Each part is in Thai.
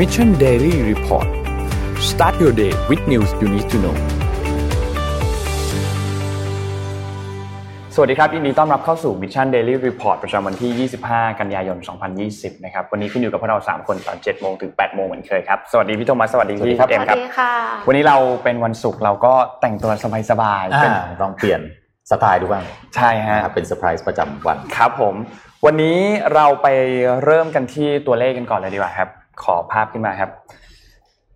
Mission Daily Report start your day with news you need to know สวัสดีครับ ยินดีต้อนรับเข้าสู่ Mission Daily Report ประจำวันที่ 25 กันยายน 2020 นะครับ วันนี้คุณอยู่กับพวกเรา 3 คนตอน 7 โมงถึง 8 โมงเหมือนเคยครับ สวัสดีพี่โทมัส สวัสดีพี่เอ็มครับสวัสดีค่ะวันนี้เราเป็นวันศุกร์เราก็แต่งตัวสบายๆเป็นอ่าลองเปลี่ยนสไตล์ดูบ้าง ใช่ฮะนะครับเป็นเซอร์ไพรส์ประจำวัน ครับผม วันนี้เราไปเริ่มกันที่ตัวเลขกันก่อนเลยดีกว่าครับ ขอภาพขึ้นมาครับ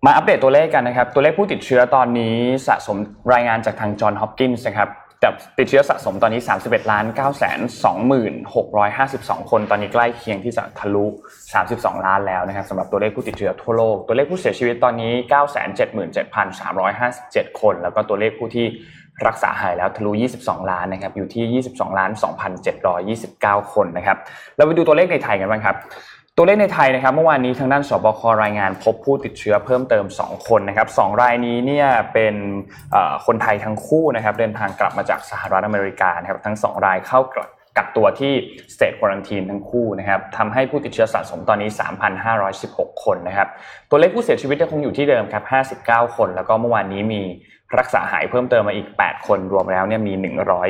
มาอัปเดตตัวเลขกันนะครับ ตัวเลขผู้ติดเชื้อตอนนี้สะสมรายงานจากทางจอห์นฮอปกินส์นะครับแต่ติดเชื้อสะสมตอนนี้ 31ล้าน9แสน2652 คน ตอนนี้ใกล้เคียงที่จะทะลุ 32 ล้านแล้วนะครับสำหรับตัวเลขผู้ติดเชื้อทั่วโลก ตัวเลขผู้เสียชีวิตตอนนี้ 977,357 คน แล้วก็ตัวเลขผู้ที่รักษาหายแล้วทะลุ 22 ล้านนะครับ อยู่ที่ 22 ล้าน 2,729 คนนะครับ เราไปดูตัวเลขในไทยกันบ้างครับ ตัวเลขในไทยนะครับเมื่อวานนี้ทางด้านสบครายงานพบผู้ติดเชื้อเพิ่มเติม 2 คนนะครับสองรายนี้เนี่ยเป็นคนไทยทั้งคู่นะครับเดินทางกลับมาจากสหรัฐอเมริกานะครับทั้ง 2 รายเข้ากักตัวที่สเตทควอนตีนทั้งคู่นะครับทำให้ผู้ติดเชื้อสะสมตอนนี้ 3,516 คนนะครับตัวเลขผู้เสียชีวิตยังคงอยู่ที่เดิมครับ 59 คน แล้วก็เมื่อวานนี้มี รักษาหายเพิ่มเติมมาอีก 8 คนรวมแล้วเนี่ยมี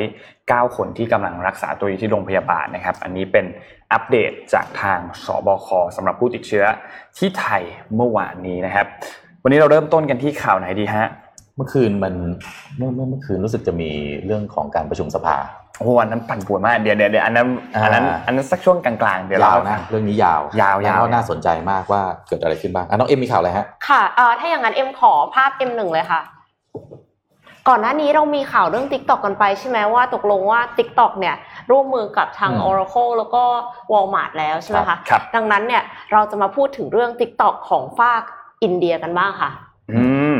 109 คนที่กำลังรักษาตัวอยู่ที่โรงพยาบาลนะครับ อันนี้เป็นอัปเดตจากทางสบคสำหรับผู้ติดเชื้อที่ไทยเมื่อวานนี้นะครับ วันนี้เราเริ่มต้นกันที่ข่าวไหนดีฮะเมื่อคืนมันเมื่อเมื่อเมื่อคืนรู้สึกจะมีเรื่องของการประชุมสภาโอ้โหอันนั้นปั่นป่วนมากเดี๋ยวเดี๋ยวเดี๋ยวอันนั้นอ่าอันนั้นอันนั้นสักช่วงกลางๆเดี๋ยวเรายาวนะเรื่องนี้ยาวยาวแล้วยาวก็น่าสนใจมากว่าเกิดอะไรขึ้นบ้างอะน้องเอ็มมีข่าวอะไรฮะค่ะเอ่อถ้าอย่างนั้นเอ็มขอภาพเอ็มหนึ่งเลยค่ะ ก่อนหน้านี้เรามีข่าวเรื่อง t ิ k t o k กันไปใช่ไหมว่าตกลงว่า t ิ k t o k เนี่ยร่วมมือกับทางอืม Oracle แล้วก็ Walmart แล้วใช่ไหมคะครับดังนั้นเนี่ยเราจะมาพูดถึงเรื่อง t ิ k t o k ของฝากอินเดียกันบ้างค่ะ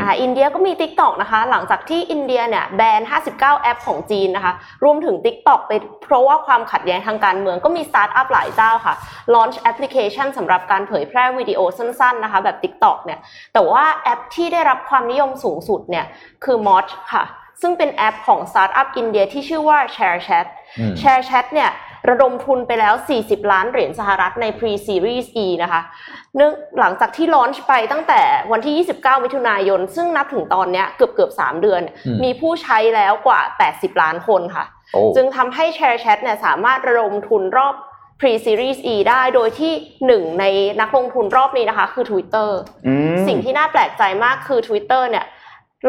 อืมอ่าอินเดียก็มี TikTok นะคะ หลังจากที่อินเดียเนี่ยแบน 59 แอปของจีนนะคะ รวมถึง TikTok ไปเพราะว่าความขัดแย้งทางการเมืองก็มีสตาร์ทอัพหลายเจ้าค่ะ launch แอปพลิเคชันสำหรับการเผยแพร่วิดีโอสั้นๆนะคะแบบ TikTok เนี่ยแต่ว่าแอปที่ได้รับความนิยมสูงสุดเนี่ยคือ Moj ค่ะ ซึ่งเป็นแอปของสตาร์ทอัพอินเดียที่ชื่อว่า ShareChat อืม ShareChat เนี่ย ระดมทุนไปแล้ว 40 ล้านเหรียญสหรัฐใน Pre-Series E นะคะเนื่องหลังจากที่ launch ไปตั้งแต่วันที่ 29 มิถุนายน ซึ่งนับถึงตอนเนี้ยเกือบเกือบ3 เดือนอืมมีผู้ใช้แล้วกว่า 80 ล้านคนค่ะโอ้จึงทำให้ ShareChat เนี่ยสามารถระดมทุนรอบ Pre-Series E ได้โดยที่หนึ่งในนักลงทุนรอบนี้นะคะ คือ Twitter อืมสิ่งที่น่าแปลกใจมากคือ Twitter เนี่ย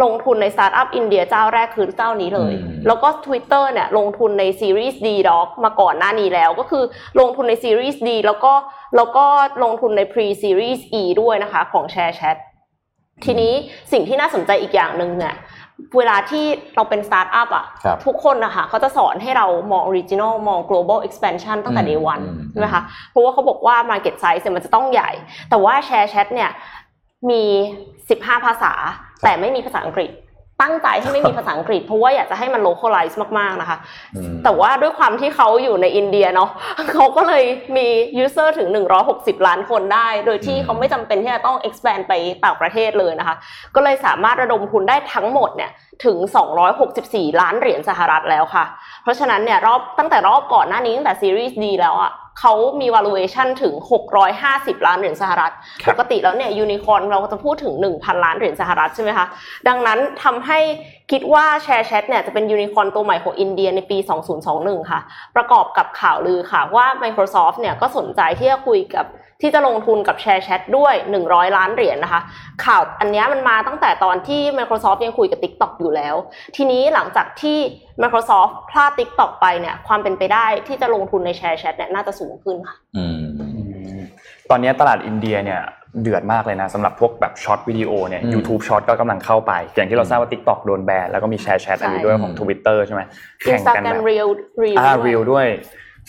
ลงทุนในสตาร์ทอัพอินเดียเจ้าแรกคือเจ้านี้เลยอืมแล้วก็ Twitter เนี่ยลงทุนในซีรีส์ D Dog มาก่อนหน้านี้แล้ว ก็คือลงทุนในซีรีส์ D แล้วก็แล้วก็ลงทุนใน Pre Series E ด้วยนะคะของ ShareChat ทีนี้สิ่งที่น่าสนใจอีกอย่างหนึ่งเนี่ยเวลาที่เราเป็นสตาร์ทอัพอะครับทุกคนนะคะเขาจะสอนให้เรามอง original มอง global expansion ตั้งแต่ day one อืมใช่ไหมคะเพราะว่าเขาบอกว่า market size เนี่ยมันจะต้องใหญ่ แต่ว่า ShareChat เนี่ยมี 15 ภาษา แต่ไม่มีภาษาอังกฤษ ตั้งใจให้ไม่มีภาษาอังกฤษเพราะว่าอยากจะให้มัน localize มากๆนะคะอืมแต่ว่าด้วยความที่เขาอยู่ในอินเดียเนาะเขาก็เลยมี user ถึง 160 ล้านคนได้ โดยที่เขาไม่จำเป็นที่จะต้อง expand ไปต่างประเทศเลยนะคะ ก็เลยสามารถระดมทุนได้ทั้งหมดเนี่ยถึง 264 ล้านเหรียญสหรัฐแล้วค่ะ เพราะฉะนั้นเนี่ยรอบตั้งแต่รอบก่อนหน้านี้ตั้งแต่ซีรีส์ D แล้วอะ เขามี valuation ถึง 650 ล้านเหรียญสหรัฐครับปกติแล้วเนี่ยยูนิคอร์นเราก็จะพูดถึง 1,000 ล้านเหรียญสหรัฐใช่ไหมคะ ดังนั้นทำให้คิดว่า ShareChat เนี่ยจะเป็นยูนิคอร์นตัวใหม่ของอินเดียในปี 2021 ค่ะ ประกอบกับข่าวลือค่ะว่า Microsoft เนี่ยก็สนใจที่จะคุยกับ ที่จะลงทุนกับ ShareChat ด้วย 100 ล้านเหรียญนะคะ ข่าวอันเนี้ยมันมาตั้งแต่ตอนที่ Microsoft ยังคุยกับ TikTok อยู่แล้ว ทีนี้หลังจากที่ Microsoft พลาด TikTok ไปเนี่ย ความเป็นไปได้ที่จะลงทุนใน ShareChat เนี่ยน่าจะสูงขึ้นค่ะอืมตอนนี้ตลาดอินเดียเนี่ยเดือดมากเลยนะสำหรับพวกแบบช็อตวิดีโอเนี่ยอืม YouTube ช็อตก็กำลังเข้าไป อย่างที่เราทราบว่า TikTok โดนแบนแล้วก็มีแชร์แชทอันนี้ด้วยของ Twitter ใช่ไหมแข่งกันแบบ Instagram Reel Reel อ่าด้วยรีลด้วย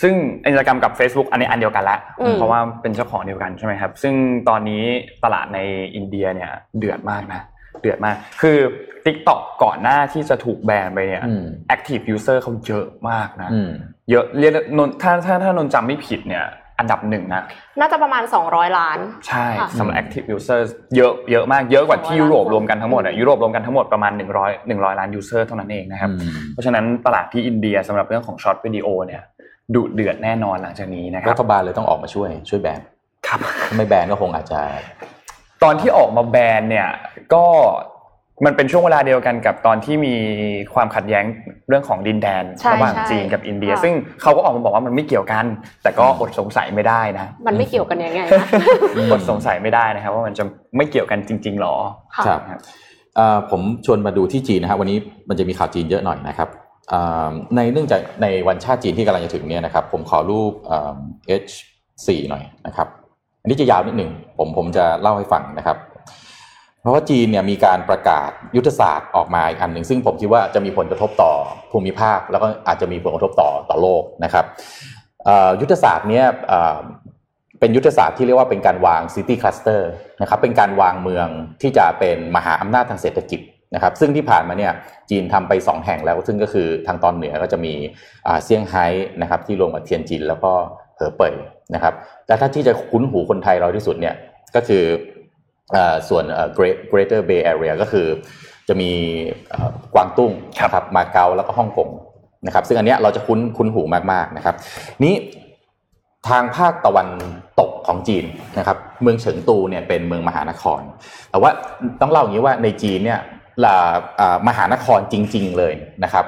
ซึ่งอินสตาแกรมกับ Facebook อันนี้อันเดียวกันละอืมเพราะว่าเป็นเจ้าของเดียวกันใช่ไหมครับ ซึ่งตอนนี้ตลาดในอินเดียเนี่ยเดือดมากนะเดือดมาก คือ TikTok ก่อนหน้าที่จะถูกแบนไปเนี่ยอืม active user เขาเยอะมากนะอืมเยอะเรียกนนถ้าถ้าถ้านนจำไม่ผิดเนี่ยอันดับหนึ่งนะ น่าจะประมาณ 200 ล้าน ใช่ค่ะสำหรับ active user เยอะเยอะมากเยอะกว่าที่200ยุโรปล้านคนรวมกันทั้งหมดอะยุโรปรวมกันทั้งหมดประมาณ 100 100 ล้าน user เท่านั้นเองนะครับอืมเพราะฉะนั้นตลาดที่อินเดียสำหรับเรื่องของช็อตวิดีโอเนี่ย ดุเดือดแน่นอนหลังจากนี้นะครัรับฐบาลเลยต้องออกมาช่วยช่วยแบนครับถ้าไม่แบนก็คงอาจจะ ตอนที่ออกมาแบนเนี่ยก็มันเป็นช่วงเวลาเดียวกันกับตอนที่มีความขัดแย้งเรื่องของดินแดนใช่ระหว่างใช่จีนกับอินเดียค่ะซึ่งเขาก็ออกมาบอกว่ามันไม่เกี่ยวกัน แต่ก็อดสงสัยไม่ได้นะ มันไม่เกี่ยวกันยังไงนะอดสงสัยไม่ได้นะครับ ว่ามันจะไม่เกี่ยวกันจริง ๆหรอค่ะครับครับเอ่อผมชวนมาดูที่จีนนะครับวันนี้มันจะมีข่าวจีนเยอะหน่อยนะครับเอ่อ ในเนื่องจากในวันชาติจีนที่กำลังจะถึงเนี่ยนะครับ ผมขอรูป H4 หน่อยนะครับ อันนี้จะยาวนิดหนึ่งผมผมจะเล่าให้ฟังนะครับ เพราะว่าจีนเนี่ยมีการประกาศยุทธศาสตร์ออกมาอีกอันหนึ่งซึ่งผมคิดว่าจะมีผลกระทบต่อภูมิภาค แล้วก็อาจจะมีผลกระทบต่อต่อโลกนะครับยุทธศาสตร์เนี้ยเป็นยุทธศาสตร์ที่เรียกว่าเป็นการวาง city cluster นะครับเป็นการวางเมืองที่จะเป็นมหาอำนาจทางเศรษฐกิจ นะครับซึ่งที่ผ่านมาเนี่ยจีนทำไป 2 แห่งแล้ว ซึ่งก็คือทางตอนเหนือก็จะมีอ่าเซี่ยงไฮ้นะครับที่รวมกับเทียนจินแล้วก็เหอเป่ยนะครับแต่ถ้าที่จะคุ้นหูคนไทยเราที่สุดเนี่ยก็คืออ่าส่วนเอ่อ Great Greater Bay Area ก็คือจะมีเอ่อกวางตุ้งนะครับมาเก๊าแล้วก็ฮ่องกงนะครับซึ่งอันเนี้ยเราจะคุ้นคุ้นหูมากๆนะครับ นี้ทางภาคตะวันตกของจีนนะครับ เมืองเฉิงตูเนี่ยเป็นเมืองมหานคร แต่ว่าต้องเล่าอย่างนี้ว่าในจีนเนี่ยละอ่า มหานครจริง ๆ เลยนะครับ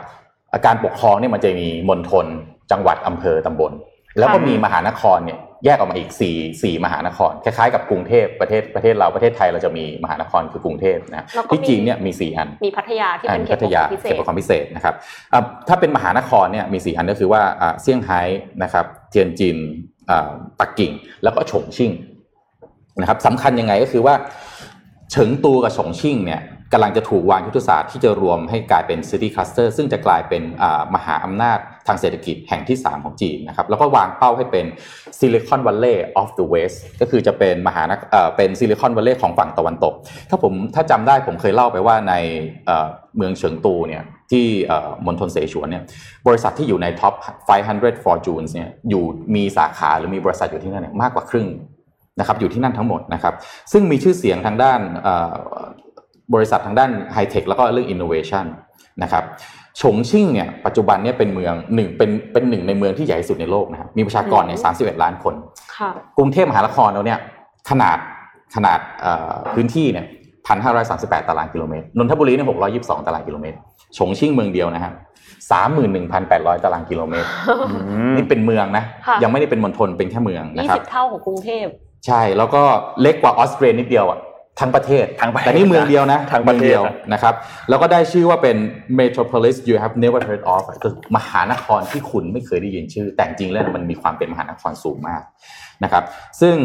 อาการปกครองเนี่ยมันจะมีมณฑลจังหวัดอำเภอตำบล แล้วก็มีมหานครเนี่ยแยกออกมาอีกสี่สี่มหานคร คล้ายๆกับกรุงเทพประเทศประเทศเราประเทศไทยเราจะมีมหานครคือกรุงเทพนะแล้วก็ที่มีจีนเนี่ยมีสี่อันมีพัทยาที่อัเป็นนเขพัตทปกครยาองพิเศเขตษปกครองพิเศษนะครับอะถ้าเป็นมหานครเนี่ยมีสี่อันก็คือว่าอะเซี่ยงไฮ้นะครับเทียนจินอะปักกิ่ง แล้วก็ฉงชิ่งนะครับสำคัญยังไงก็คือว่าเฉิงตูกับฉงชิ่งเนี่ย กำลังจะถูกวางยุทธศาสตร์ที่จะรวมให้กลายเป็น city cluster ซึ่งจะกลายเป็นมหาอำนาจทางเศรษฐกิจแห่งที่ 3 ของจีนนะครับแล้วก็วางเป้าให้เป็นซิลิคอนวัลเลย์ of the West ก็คือจะเป็นมหาเป็น Silicon Valley ของฝั่งตะวันตก ถ้าผมถ้าจำได้ผมเคยเล่าไปว่าในเมืองเฉิงตูเนี่ยที่มณฑลเสฉวนเนี่ยบริษัทที่อยู่ในท็อป 500 Fortunes เนี่ยอยู่มีสาขาหรือมีบริษัทอยู่ที่นั่นมากกว่าครึ่งนะครับอยู่ที่นั่นทั้งหมดนะครับซึ่งมีชื่อเสียงทางด้าน บริษัททางด้านไฮเทคแล้วก็เรื่องอินโนเวชันนะครับฉงชิ่งเนี่ยปัจจุบันเนี่ยเป็นเมืองหนึ่งเป็นเป็นหนึ่งในเมืองที่ใหญ่ที่สุดในโลกนะครับมีประชากรเนี่ย31ล้านคนค่ะกรุงเทพมหานครเราเนี่ยขนาดขนาดเอ่อพื้นที่เนี่ยพันห้าร้อยสามสิบแปดตารางกิโลเมตรนนทบุรีเนี่ยหกร้อยยี่สิบสองตารางกิโลเมตรฉงชิ่งเมืองเดียวนะฮะสามหมื่นหนึ่งพันแปดร้อยตารางกิโลเมตรนี่เป็นเมืองนะค่ะยังไม่ได้เป็นมณฑลเป็นแค่เมืองนะยี่ครับสิบเท่าของกรุงเทพใช่แล้วก็เล็กกว่าออสเตรียนิดเดียวอะ ทั้งประเทศทั้งประเทศแต่นี่เมืองเดียวนะทั้งประเทศมือเดียวนะครับ แล้วก็ได้ชื่อว่าเป็น metropolis you have never heard of คือมหานครที่คุณไม่เคยได้ยินชื่อ แต่จริงๆแล้วมันมีความเป็นมหานครสูงมากนะครับ ซึ่ง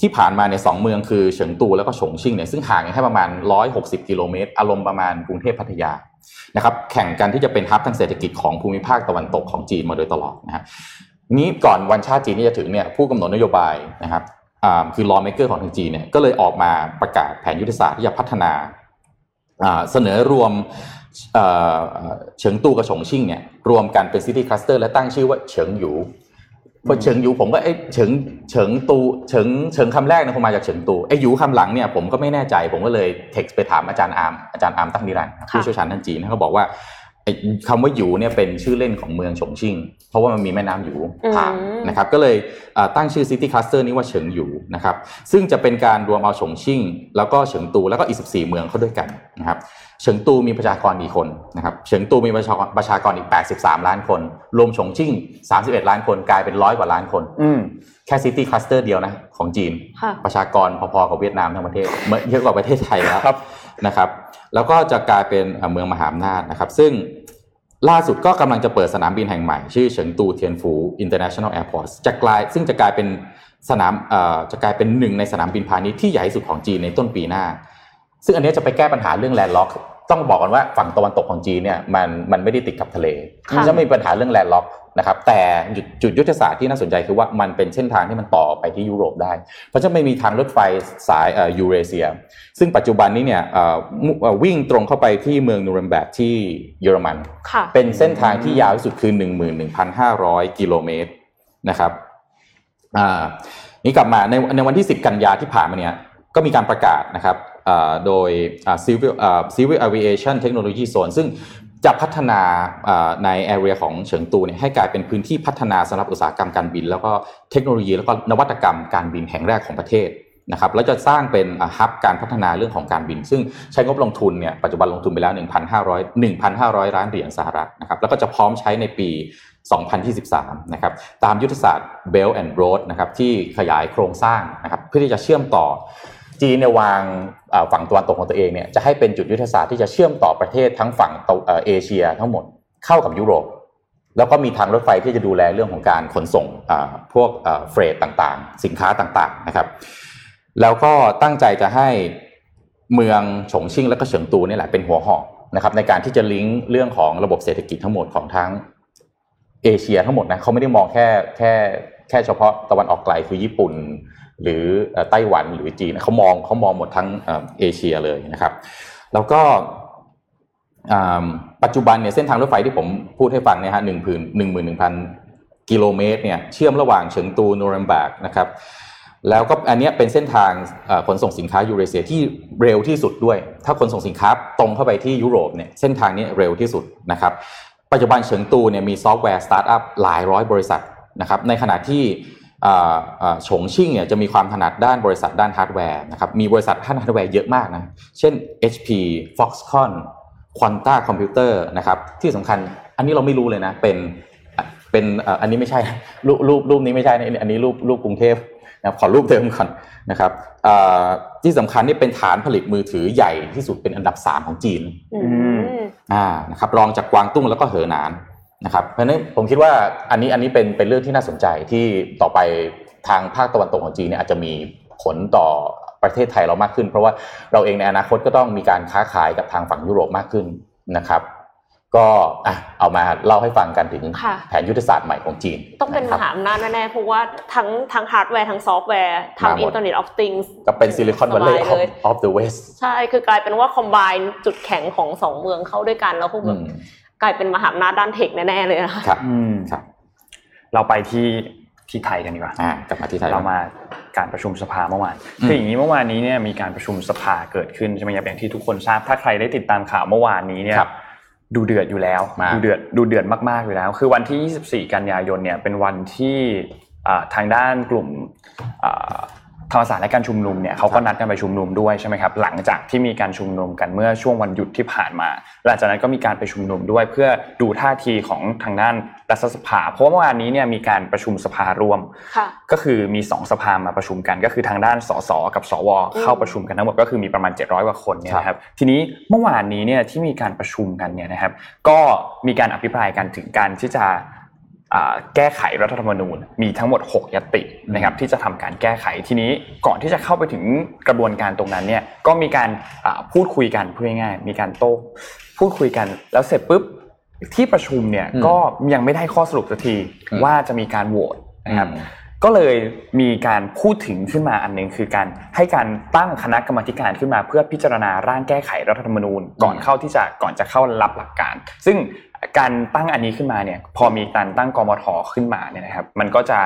ที่ผ่านมาในยสองเมืองคือเฉิงตูแล้วก็ฉงชิ่งเนี่ยซึ่งห่างกันแค่ประมาณ 160 กิโลเมตร อารมณ์ประมาณกรุงเทพพัทยานะครับแข่งกันที่จะเป็น hub ทางเศรษฐกิจของภูมิภาคตะวันตกของจีนมาโดยตลอดนะฮะนี้ก่อนวันชาติจีนที่จะถึงเนี่ยผู้กำหนดนโยบายนะครับ คือ lawmaker ของทางจีนเนี่ยก็เลยออกมาประกาศแผนยุทธศาสตร์ที่จะพัฒนาเสนอรวมเฉิงตูกับฉงชิ่งเนี่ยรวมกันเป็น city cluster และตั้งชื่อว่าเฉิงหยูพอเฉิงหยูผมก็เอ้เฉิงเฉิงตูเฉิงเฉิงคำแรกเนี่ยคงมาจากเฉิงตูไอ้หยูคำหลังเนี่ยผมก็ไม่แน่ใจผมก็เลยเท็กซ์ไปถามอาจารย์อาร์มอาจารย์อาร์มตั้งนิรันดรผู้เชี่ยวชาญด้านจีนเขาบอกว่า คำว่าหยูเนี่ยเป็นชื่อเล่นของเมืองฉงชิ่ง เพราะว่ามันมีแม่น้ำหยูผ่านอืมนะครับก็เลยอ่าตั้งชื่อ city cluster นี้ว่าเฉิงหยูนะครับซึ่งจะเป็นการรวมเอาฉงชิ่ง แล้วก็เฉิงตูแล้วก็อีก 14 เมืองเข้าด้วยกันนะครับเฉิงตูมีประชากรกี่คนนะครับเฉิงตูมีประชากรประชากรอีก 83 ล้านคน รวมฉงชิ่ง 31 ล้านคนกลายเป็นร้อยกว่าล้านคนอืมแค่ city cluster เดียวนะของจีนค่ะประชากรพอๆกับเวียดนามทั้งประเทศเมื่อเยอะกว่าประเทศไทยแล้วครับนะครับ แล้วก็จะกลายเป็นเอ่อเมืองมหาอำนาจนะครับ ซึ่งล่าสุดก็กำลังจะเปิดสนามบินแห่งใหม่ ชื่อเฉิงตูเทียนฟู International Airport จะกลายซึ่งจะกลายเป็นสนามเอ่อจะกลายเป็นหนึ่งในสนามบินพาณิชย์ที่ใหญ่ที่สุดของจีนในต้นปีหน้า ซึ่งอันเนี้ยจะไปแก้ปัญหาเรื่อง landlock ต้องบอกกันว่าฝั่งตะวันตกของจีนเนี่ยมันมันไม่ได้ติดกับทะเลค่ะจะมีปัญหาเรื่อง landlock นะครับแต่จุดจุดยุทธศาสตร์ที่น่าสนใจคือว่ามันเป็นเส้นทางที่มันต่อไปที่ยุโรปได้ เพราะฉะนั้นไม่มีทางรถไฟสายเอ่อยูเรเซีย ซึ่งปัจจุบันนี้เนี่ยเอ่อมุเอ่อวิ่งตรงเข้าไปที่เมืองนูเรมเบิร์กที่เยอรมันค่ะเป็นเส้นทางที่ยาวที่สุดคือ 11,500 กิโลเมตรนะครับอ่านี่กลับมาในในวันที่ 10 กันยาที่ผ่านมาเนี่ยก็มีการประกาศนะครับอ่าโดยอ่า Civil อ่า Civil Aviation Technology Zone ซึ่ง จะพัฒนาใน area ของเฉิงตูเนี่ยให้กลายเป็นพื้นที่พัฒนาสำหรับอุตสาหกรรมการบิน แล้วก็เทคโนโลยีแล้วก็นวัตกรรมการบินแห่งแรกของประเทศนะครับแล้วจะสร้างเป็นฮับการพัฒนาเรื่องของการบิน ซึ่งใช้งบลงทุนเนี่ยปัจจุบันลงทุนไปแล้ว 1,500 1,500 ล้านเหรียญสหรัฐนะครับแล้วก็จะพร้อมใช้ในปี 2023 นะครับตามยุทธศาสตร์ Belt and Road นะครับที่ขยายโครงสร้างนะครับเพื่อที่จะเชื่อมต่อ จีนเนี่ยวางฝั่งตะวันตกของตัวเองเนี่ยจะให้เป็นจุดยุทธศาสตร์ที่จะเชื่อมต่อประเทศทั้งฝั่งเอเชียทั้งหมดเข้ากับยุโรป แล้วก็มีทางรถไฟที่จะดูแลเรื่องของการขนส่งพวกเฟรตต่างๆ สินค้าต่างๆนะครับ แล้วก็ตั้งใจจะให้เมืองฉงชิ่งและก็เฉิงตูนี่แหละเป็นหัวหอกนะครับในการที่จะลิงก์เรื่องของระบบเศรษฐกิจทั้งหมดของทั้งเอเชียทั้งหมดนะเขาไม่ได้มองแค่แค่แค่เฉพาะตะวันออกไกลคือญี่ปุ่น หรือไต้หวันหรือจีนเขามองเขามองหมดทั้งเอเชียเลยนะครับ แล้วก็ปัจจุบันเนี่ยเส้นทางรถไฟที่ผมพูดให้ฟังเนี่ยฮะหนึ่งพื้นหนึ่งหมื่นหนึ่งพันกิโลเมตรเนี่ยเชื่อมระหว่างเฉิงตูนูเรมเบิร์กนะครับแล้วก็อันนี้เป็นเส้นทางขนส่งสินค้ายูเรเซียที่เร็วที่สุดด้วย ถ้าขนส่งสินค้าตรงเข้าไปที่ยุโรปเนี่ยเส้นทางนี้เร็วที่สุดนะครับ ปัจจุบันเฉิงตูเนี่ยมีซอฟต์แวร์สตาร์ทอัพหลายร้อยบริษัทนะครับในขณะที่ ฉงชิ่งเนี่ยจะมีความถนัดด้านบริษัทด้านฮาร์ดแวร์นะครับมีบริษัทด้านฮาร์ดแวร์เยอะมากนะเช่น HP Foxconn Quanta Computer นะครับที่สำคัญอันนี้เราไม่รู้เลยนะเป็นเป็นอันนี้ไม่ใช่รูปรูปรูปนี้ไม่ใช่อันนี้รูปรูปกรุงเทพนะขอรูปเดิมก่อนนะครับที่สำคัญนี่เป็นฐานผลิตมือถือใหญ่ที่สุดเป็นอันดับ 3 ของจีนอ่านะครับรองจากกวางตุ้งแล้วก็เหอหนาน นะครับเพราะฉะนั้นผมคิดว่าอันนี้อันนี้เป็นเป็นเรื่องที่น่าสนใจที่ต่อไปทางภาคตะวันตกของจีนเนี่ยอาจจะมีผลต่อประเทศไทยเรามากขึ้น เพราะว่าเราเองในอนาคตก็ต้องมีการค้าขายกับทางฝั่งยุโรปมากขึ้นนะครับ ก็อะเอามาเล่าให้ฟังกันถึงแผนยุทธศาสตร์ใหม่ของจีน ต้องเป็นมหาอำนาจแน่ๆเพราะว่าทั้งทั้งฮาร์ดแวร์ทั้งซอฟต์แวร์ทำ Internet of Things ก็เป็น Silicon Valley of the Westใช่คือกลายเป็นว่าคอมไบน์จุดแข็งของสองเมืองเข้าด้วยกันแล้วพวกแบบ กลายเป็นมหาอำนาจด้านเทคแน่ๆเลยนะคะครับครับ เราไปที่ที่ไทยกันดีกว่าอ่ากลับมาที่ไทยเรามาการประชุมสภาเมื่อวานคืออย่างนี้เมื่อวานนี้เนี่ยมีการประชุมสภาเกิดขึ้นใช่ไหมอย่างที่ทุกคนทราบ ถ้าใครได้ติดตามข่าวเมื่อวานนี้เนี่ยดูเดือดอยู่แล้วดูเดือดดูเดือดมากๆอยู่แล้ว คือวันที่ 24 กันยายนเนี่ยเป็นวันที่ทางด้านกลุ่ม ธรรมศาสตร์และการชุมนุมเนี่ยเขาก็นัดกันไปชุมนุมด้วยใช่ไหมครับหลังจากที่มีการชุมนุมกันเมื่อช่วงวันหยุดที่ผ่านมา หลังจากนั้นก็มีการไปชุมนุมด้วย เพื่อดูท่าทีของทางด้านรัฐสภา เพราะว่าเมื่อวานนี้เนี่ยมีการประชุมสภารวม ก็คือมี2สภามาประชุมกัน ก็คือทางด้านสสกับสว เข้าประชุมกันทั้งหมดก็คือมีประมาณ 700กว่าคนเนี่ยนะครับทีนี้เมื่อวานนี้เนี่ยที่มีการประชุมกันเนี่ยนะครับก็มีการอภิปรายกันถึงการที่จะ แก้ไขรัฐธรรมนูญ มีทั้งหมด 6 ยตินะครับที่จะทำการแก้ไขทีนี้ก่อนที่จะเข้าไปถึงกระบวนการตรงนั้นเนี่ยก็มีการพูดคุยกันพูดง่ายๆมีการโต้พูดคุยกันแล้วเสร็จปุ๊บที่ประชุมเนี่ยก็ยังไม่ได้ข้อสรุปสักทีว่าจะมีการโหวตนะครับก็เลยมีการพูดถึงขึ้นมาอันหนึ่งคือการให้การตั้งคณะกรรมการขึ้นมา เพื่อพิจารณาร่างแก้ไขรัฐธรรมนูญ ก่อนเข้าที่จะก่อนจะเข้ารับหลักการ ซึ่ง การตั้งอันนี้ขึ้นมาเนี่ยพอมีการตั้งกมทขึ้นมาเนี่ยนะครับมันก็จะ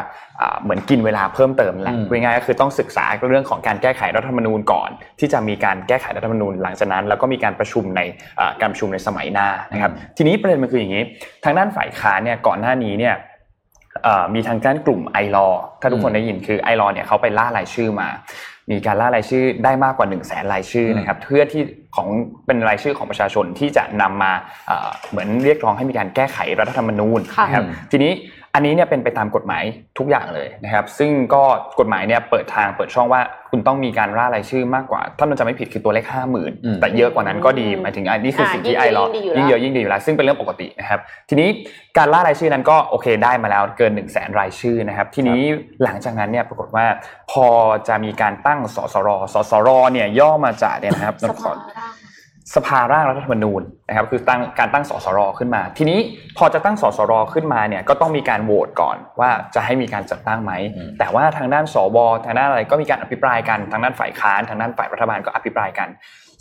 เหมือนกินเวลาเพิ่มเติมแหละง่ายๆก็คือต้องศึกษาเรื่องของการแก้ไขรัฐธรรมนูญก่อน ที่จะมีการแก้ไขรัฐธรรมนูญหลังจากนั้น แล้วก็มีการประชุมในการประชุมในสมัยหน้านะครับทีนี้ประเด็นมันคืออย่างนี้ ทางด้านฝ่ายค้านเนี่ยก่อนหน้านี้เนี่ยมีทางด้านกลุ่มไอรอถ้าทุกคนได้ยินคือไอรอเนี่ยเขาไปล่ารายชื่อมา มีการล่ารายชื่อได้มากกว่า1นึ่งแสนรายชื่อนะครับเพื่อที่ของเป็นรายชื่อของประชาชนที่จะนำมาเหมือนเรียกร้องให้มีการแก้ไขรัฐธรรมนูญนะครับทีนี้ อันนี้เนี่ยเป็นไปตามกฎหมายทุกอย่างเลยนะครับ ซึ่งก็กฎหมายเนี่ยเปิดทางเปิดช่องว่าคุณต้องมีการร่ารายชื่อมากกว่า ถ้ามันจะไม่ผิดคือตัวเลขห้าหมื่นแต่เยอะกว่านั้นก็ดีหมายถึงอันนี้คือสิ่งที่ไอรอยิ่งเยอะยิ่งดีอยู่แล้ว ซึ่งเป็นเรื่องปกตินะครับ ทีนี้การล่ารายชื่อนั้นก็โอเคได้มาแล้วเกิน1นึ่งแสนรายชื่อนะครับ ทีนี้หลังจากนั้นเนี่ยปรากฏว่า พอจะมีการตั้งสสรสสรเนี่ยย่อมาจากเนี่ยนะครับส ภาร่างรัฐธรรมนูญนะครับคือตั้งการตั้งสสรขึ้นมา ทีนี้พอจะตั้งสสรขึ้นมาเนี่ยก็ต้องมีการโหวตก่อนว่าจะให้มีการจัดตั้งไหมแต่ว่าทางด้านสวทางด้านอะไรก็มีการอภิปรายกันทางด้านฝ่ายค้านทางด้านฝ่ายรัฐบาลก็อภิปรายกัน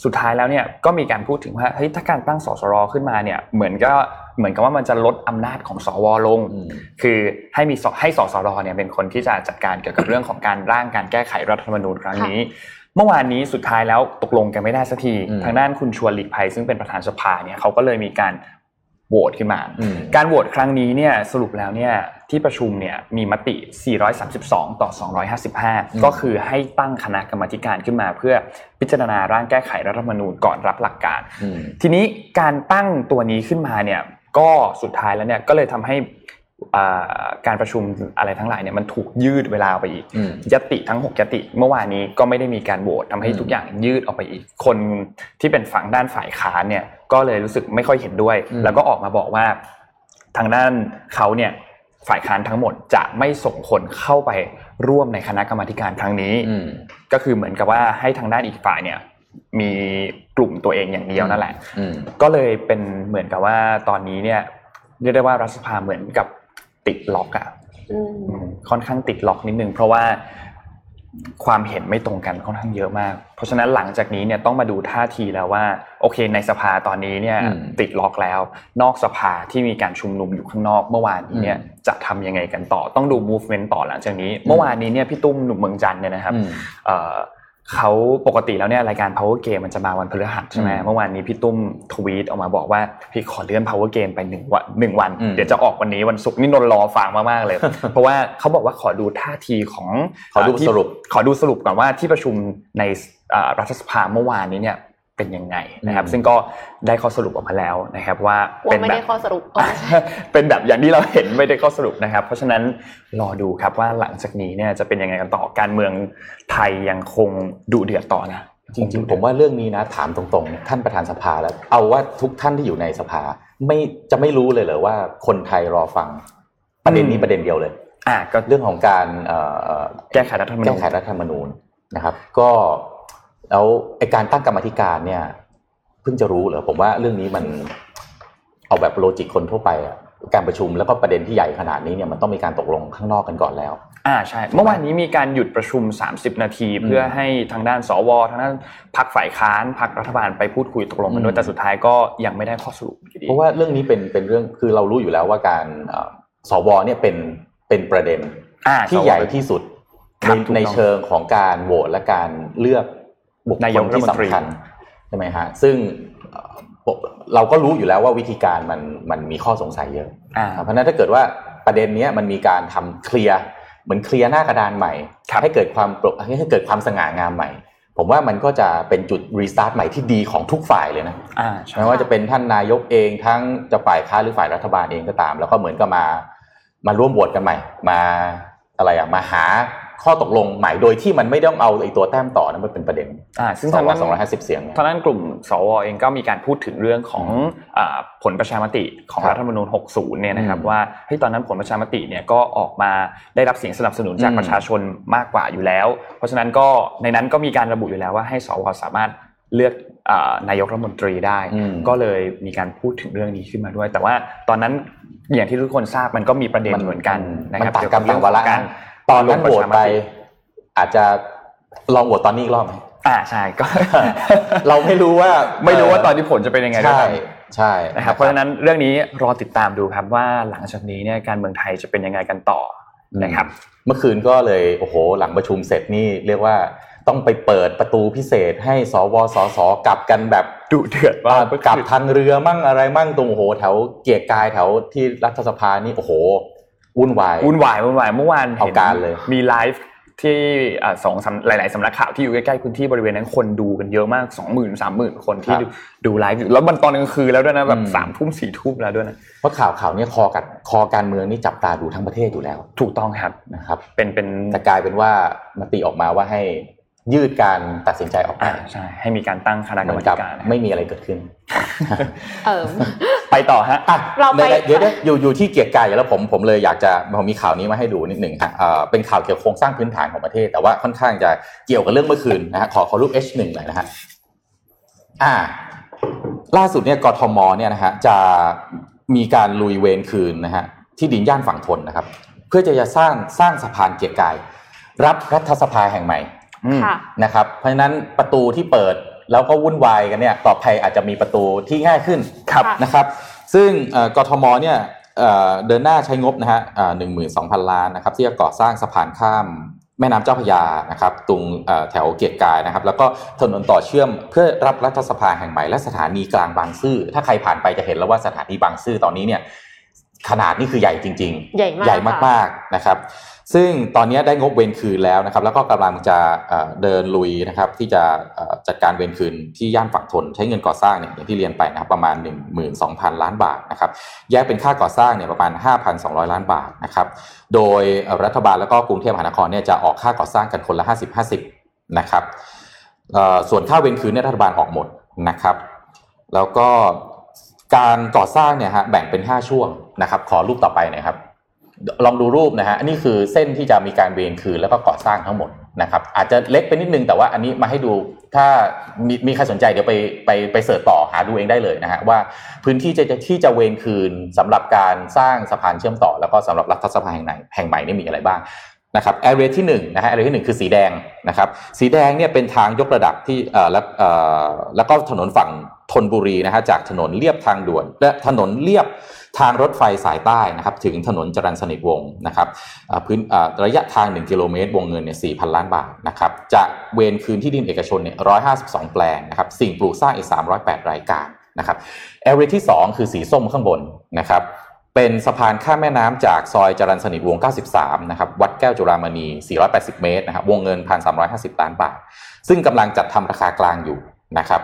สุดท้ายแล้วเนี่ยก็มีการพูดถึงว่าเฮ้ยถ้าการตั้งสสรขึ้นมาเนี่ยเหมือนก็เหมือนกับว่ามันจะลดอำนาจของสวลง คือให้มีให้สสรเนี่ยเป็นคนที่จะจัดการเกี่ยวกับเรื่องของการร่างการแก้ไขรัฐธรรมนูญครั้งนี้ เมื่อวานนี้สุดท้ายแล้วตกลงกันไม่ได้สักที ทางด้านคุณชวนหลีกภัยซึ่งเป็นประธานสภาเนี่ยเขาก็เลยมีการโหวตขึ้นมาอืมการโหวตครั้งนี้เนี่ยสรุปแล้วเนี่ยที่ประชุมเนี่ยมีมติ 432 ต่อ 255 ก็คือให้ตั้งคณะกรรมาธิการขึ้นมาเพื่อพิจารณาร่างแก้ไขรัฐธรรมนูญก่อนรับหลักการอืมทีนี้การตั้งตัวนี้ขึ้นมาเนี่ยก็สุดท้ายแล้วเนี่ยก็เลยทำให้อ่า การประชุมอะไรทั้งหลายเนี่ยมันถูกยืดเวลาออกไปอีกอืมยติทั้ง6ยติ เมื่อวานนี้ก็ไม่ได้มีการโหวตทำให้อืมทุกอย่างยืดออกไปอีก คนที่เป็นฝั่งด้านฝ่ายค้านเนี่ยก็เลยรู้สึกไม่ค่อยเห็นด้วย แล้วก็ออกมาบอกว่าทางด้านเขาเนี่ยฝ่ายค้านทั้งหมดจะไม่ส่งคนเข้าไปร่วมในคณะกรรมาธิการครั้งนี้อืมก็คือเหมือนกับว่าให้ทางด้านอีกฝ่ายเนี่ยมีกลุ่มตัวเองอย่างเดียวนั่นแหละอืมก็เลยเป็นเหมือนกับว่าตอนนี้เนี่ยเรียกได้ว่ารัฐสภาเหมือนกับ ติดล็อกอะอืมอืมค่อนข้างติดล็อกนิดนึงเพราะว่าความเห็นไม่ตรงกันค่อนข้างเยอะมาก เพราะฉะนั้นหลังจากนี้เนี่ยต้องมาดูท่าทีแล้วว่า โอเค ในสภาตอนนี้เนี่ยอืมติดล็อกแล้ว นอกสภาที่มีการชุมนุมอยู่ข้างนอกเมื่อวานนี้เนี่ยจะทำยังไงกันต่อต้องดู movement ต่อหลังจากนี้ เมื่อวานนี้เนี่ยพี่ตุ้มหนุ่มเมืองจันทร์เนี่ยนะครับอืม เอ่อเขาปกติแล้วเนี่ยรายการ power game มันจะมาวันพฤหัสใช่ไหมอืมเมื่อวานนี้พี่ตุ้มทวีตออกมาบอกว่าพี่ขอเลื่อน power game ไปหนึ่งวันหนึ่งวันอืมเดี๋ยวจะออกวันนี้วันศุกร์นี่นนท์รอฟังมากๆเลย เพราะว่าเขาบอกว่าขอดูท่าทีของขอดูเที่สรุป ขอดูสรุปก่อนว่าที่ประชุมในเอ่อรัฐสภาเมื่อวานนี้เนี่ย เป็นยังไงนะครับอืมซึ่งก็ได้ข้อสรุปออกมาแล้วนะครับว่าว่าเป็นไม่แบได้บข้อสรุปอ๋อไม่ใช่เป็นแบบอย่างที่เราเห็นไม่ได้ข้อสรุปนะครับ เพราะฉะนั้นรอดูครับว่าหลังจากนี้เนี่ยจะเป็นยังไงกันต่อการเมืองไทยยังคงดุเดือดต่อนะจริงๆผมว่าเรื่องนี้นะถามตรงๆ ท่านประธานสภาแล้ว เอาว่าทุกท่านที่อยู่ในสภา ไม่จะไม่รู้เลยเหรอว่าคนไทยรอฟังประเด็นนี้ประเด็นเดียวเลย อะก็เรื่องของการเอ่อแก้ไขรัฐธรรมนูแก้ญไขรัฐธรรมนูญนะครับ ก็ แล้วไอการตั้งกรรมาธิการเนี่ย เพิ่งจะรู้เหรอผมว่าเรื่องนี้มันเอาแบบโลจิกคนทั่วไปอะการประชุมแล้วก็ประเด็นที่ใหญ่ขนาดนี้เนี่ยมันต้องมีการตกลงข้างนอกกันก่อนแล้ว อ่าใช่ เมื่อวานนี้มีการหยุดประชุม 30 นาที เพื่อให้ทางด้านสวทางด้านพักฝ่ายค้านพักรัฐบาลไปพูดคุยตกลงกันด้วอืยมแต่สุดท้ายก็ยังไม่ได้ข้อสรุปอยู่ดีเพราะว่าเรื่องนี้เป็นเป็นเรื่องคือเรารู้อยู่แล้วว่าการเอ่อสวเนี่ยเป็นเป็นประเด็นอ่าที่สวใหญ่ที่สุดครัในบถูกต้องในเชิงของการโหวตและการเลือก บุคนาคยลกรัฐที่มนตรีสำคัญใช่ไหมฮะซึ่งเอ่อปกเราก็รู้อยู่แล้วว่าวิธีการมันมันมีข้อสงสัยเยอะอ่าเพราะฉะนั้นถ้าเกิดว่าประเด็นเนี้ยมันมีการทำเคลียร์เหมือนเคลียร์หน้ากระดานใหม่ครับให้เกิดความโปร่งให้เกิดความสง่างามใหม่ ผมว่ามันก็จะเป็นจุดรีสตาร์ทใหม่ที่ดีของทุกฝ่ายเลยนะอ่าใช่ไม่ว่าจะเป็นท่านนายกเองทั้งจะฝ่ายค้านหรือฝ่ายรัฐบาลเองก็ตาม แล้วก็เหมือนกับมามาร่วมบวชกันใหม่ มาอะไรอะมาหา ข้อตกลงใหม่โดยที่มันไม่ต้องเอาไอ้ตัวแต้มต่อนั้นมันเป็นประเด็นอ่าซึ่งสทางวด้านสองร้อยห้าสิบเสียงเนี่ยทางด้านกลุ่มสวเองก็มีการพูดถึงเรื่องของอ่าผลประชามติของครับรัฐธรรมนูญ 60 เนี่ยนะครับอืมว่าเฮ้ยตอนนั้นผลประชามติเนี่ยก็ออกมาได้รับเสียงสนับสนุนจากอืมประชาชนมากกว่าอยู่แล้ว เพราะฉะนั้นก็ในนั้นก็มีการระบุอยู่แล้วว่าให้สวสามารถเลือกอ่านายกรัฐมนตรีได้อืมก็เลยมีการพูดถึงเรื่องนี้ขึ้นมาด้วย แต่ว่าตอนนั้นอย่างที่ทุกคนทราบมันก็มีประเด็นเหมือนกันนะมัครับต่างกรรมต่างวาระเกี่ยวกับเรื่องของการ ตอนนั้นโหวตไปลงประชามติอาจจะลองโหวตตอนนี้อีกรอบไหมอ่าใช่ก็ เราไม่รู้ว่าไม่รู้ว่าตอนที่ผลจะเป็นยังไงด้วยใช่ซ้ำใช่นะครับเพราะฉะนั้นเรื่องนี้รอติดตามดูครับว่าหลังจากนี้เนี่ยการเมืองไทยจะเป็นยังไงกันต่อนะครับเมื่อคืนก็เลยโอ้โห หลังประชุมเสร็จนี่เรียกว่าต้องไปเปิดประตูพิเศษให้สวสสกลับกันแบบดุเดือดมากกลับทางเรือมั่งอะไรมั่งตรงโอ้โหแถวเกียรติกายแถวที่รัฐสภานี่โอ้โห วุ่นวายวุ่นวายวุ่นวายเมื่อวานเอาการเลยมีไลฟ์ที่อ่าสองสำหลาย ๆสำนักข่าวที่อยู่ใกล้ๆพื้นที่บริเวณนั้นคนดูกันเยอะมากสองหมื่นสามหมื่นคนที่ดูดูไลฟ์อยู่แล้วมันตอนกลางคืนแล้วด้วยนะแบบสามทุ่มสี่ทุ่มแล้วด้วยนะเพราะข่าวข่าวเนี้คอกัดคอการเมืองนี่จับตาดูทั้งประเทศอยู่แล้ว ถูกต้องครับนะครับ เป็นเป็นแต่กลายเป็นว่ามติออกมาว่าให้ ยืดการตัดสินใจออกไปอ่าใช่ให้มีการตั้งคณะกเหรรมืมอนกับการนะครับไม่มีอะไรเกิดขึ้นเออไปต่อฮะอะเราไปเดี๋ยวเดี๋ยวอยู่อยู่ที่เกียรติกายอยู่แล้วผมผมเลยอยากจะผมมีข่าวนี้มาให้ดูนิดหนึ่งฮะเอ่อเป็นข่าวเกี่ยวกับโครงสร้างพื้นฐานของประเทศ แต่ว่าค่อนข้างจะเกี่ยวกับเรื่องเมื่อคืนนะฮะขอขอรูป H1 หน่อยนะฮะอ่า ล่าสุดเนี่ยกทมเนี่ยนะฮะจะมีการลุยเวรคืนนะฮะที่ดินย่านฝั่งทนนะครับ เพื่อจะจะสร้างสร้างสะพานเกียรติกาย รับรัฐสภาแห่งใหม่อืมค่ะ นะครับเพราะฉะนั้นประตูที่เปิดแล้วก็วุ่นวายกันเนี่ยต่อไปอาจจะมีประตูที่ง่ายขึ้นครับนะครับ ซึ่งเอ่อกทมเนี่ยเอ่อเดินหน้าใช้งบนะฮะหนึ่งหมื่นสองพันล้านนะครับที่จะก่อสร้างสะพานข้ามแม่น้ำเจ้าพระยานะครับตรงแถวเกียรติกายนะครับ แล้วก็ถนนต่อเชื่อมเพื่อรับรัฐสภาแห่งใหม่และสถานีกลางบางซื่อถ้าใครผ่านไปจะเห็นแล้วว่าสถานีบางซื่อตอนนี้เนี่ยขนาดนี่คือใหญ่จริง ๆ ใหญ่มากใหญ่มากๆนะครับ ซึ่งตอนนี้ได้งบเวรคืนแล้วนะครับ แล้วก็กำลังจะเดินลุยนะครับ ที่จะจัดการเวรคืนที่ย่านฝั่งทน ใช้เงินก่อสร้างเนี่ยอย่างที่เรียนไปนะครับประมาณ 12,000 ล้านบาทนะครับ แยกเป็นค่าก่อสร้างเนี่ยประมาณ 5,200 ล้านบาทนะครับ โดยรัฐบาลแล้วก็กรุงเทพมหานครเนี่ยจะออกค่าก่อสร้างกันคนละ 50-50 นะครับส่วนค่าเวรคืนเนี่ยรัฐบาลออกหมดนะครับ แล้วก็การก่อสร้างเนี่ยฮะแบ่งเป็น 5 ช่วงนะครับ ขอรูปต่อไปนะครับ ลองดูรูปนะฮะอันนี้คือเส้นที่จะมีการเวียนคืนแล้วก็ก่อสร้างทั้งหมดนะครับ อาจจะเล็กไปนิดนึงแต่ว่าอันนี้มาให้ดูถ้ามีมีใครสนใจเดี๋ยวไปไปไปเสิร์ชต่อหาดูเองได้เลยนะฮะว่าพื้นที่จะที่จะเวนคืนสำหรับการสร้างสะพานเชื่อมต่อ แล้วก็สำหรับรัฐสภาแห่งไหนแห่งใหม่นี่มีอะไรบ้าง นะครับแอเรียที่1นะฮะแอเรียที่ 1 คือสีแดงนะครับสีแดงเนี่ยเป็นทางยกระดับที่เอ่อแล้วเอ่อแล้วก็ถนนฝั่งธนบุรีนะฮะจากถนนเลียบทางด่วนและถนนเลียบทางรถไฟสายใต้นะครับถึงถนนจรัญสนิทวงศ์นะครับพื้นระยะทาง 1 กิโลเมตร วงเงินเนี่ย4,000 ล้านบาทนะครับจะเวนคืนที่ดินเอกชนเนี่ย152 แปลงนะครับสิ่งปลูกสร้างอีก 308 รายการนะครับแอเรียที่ 2 คือสีส้มข้างบนนะครับ เป็นสะพานข้ามแม่น้ำจากซอยจรัญสนิทวง 93 นะครับ วัดแก้วจุฬามณี 480 เมตรนะครับ วงเงิน 1,350 ล้านบาท ซึ่งกำลังจัดทำราคากลางอยู่นะครับ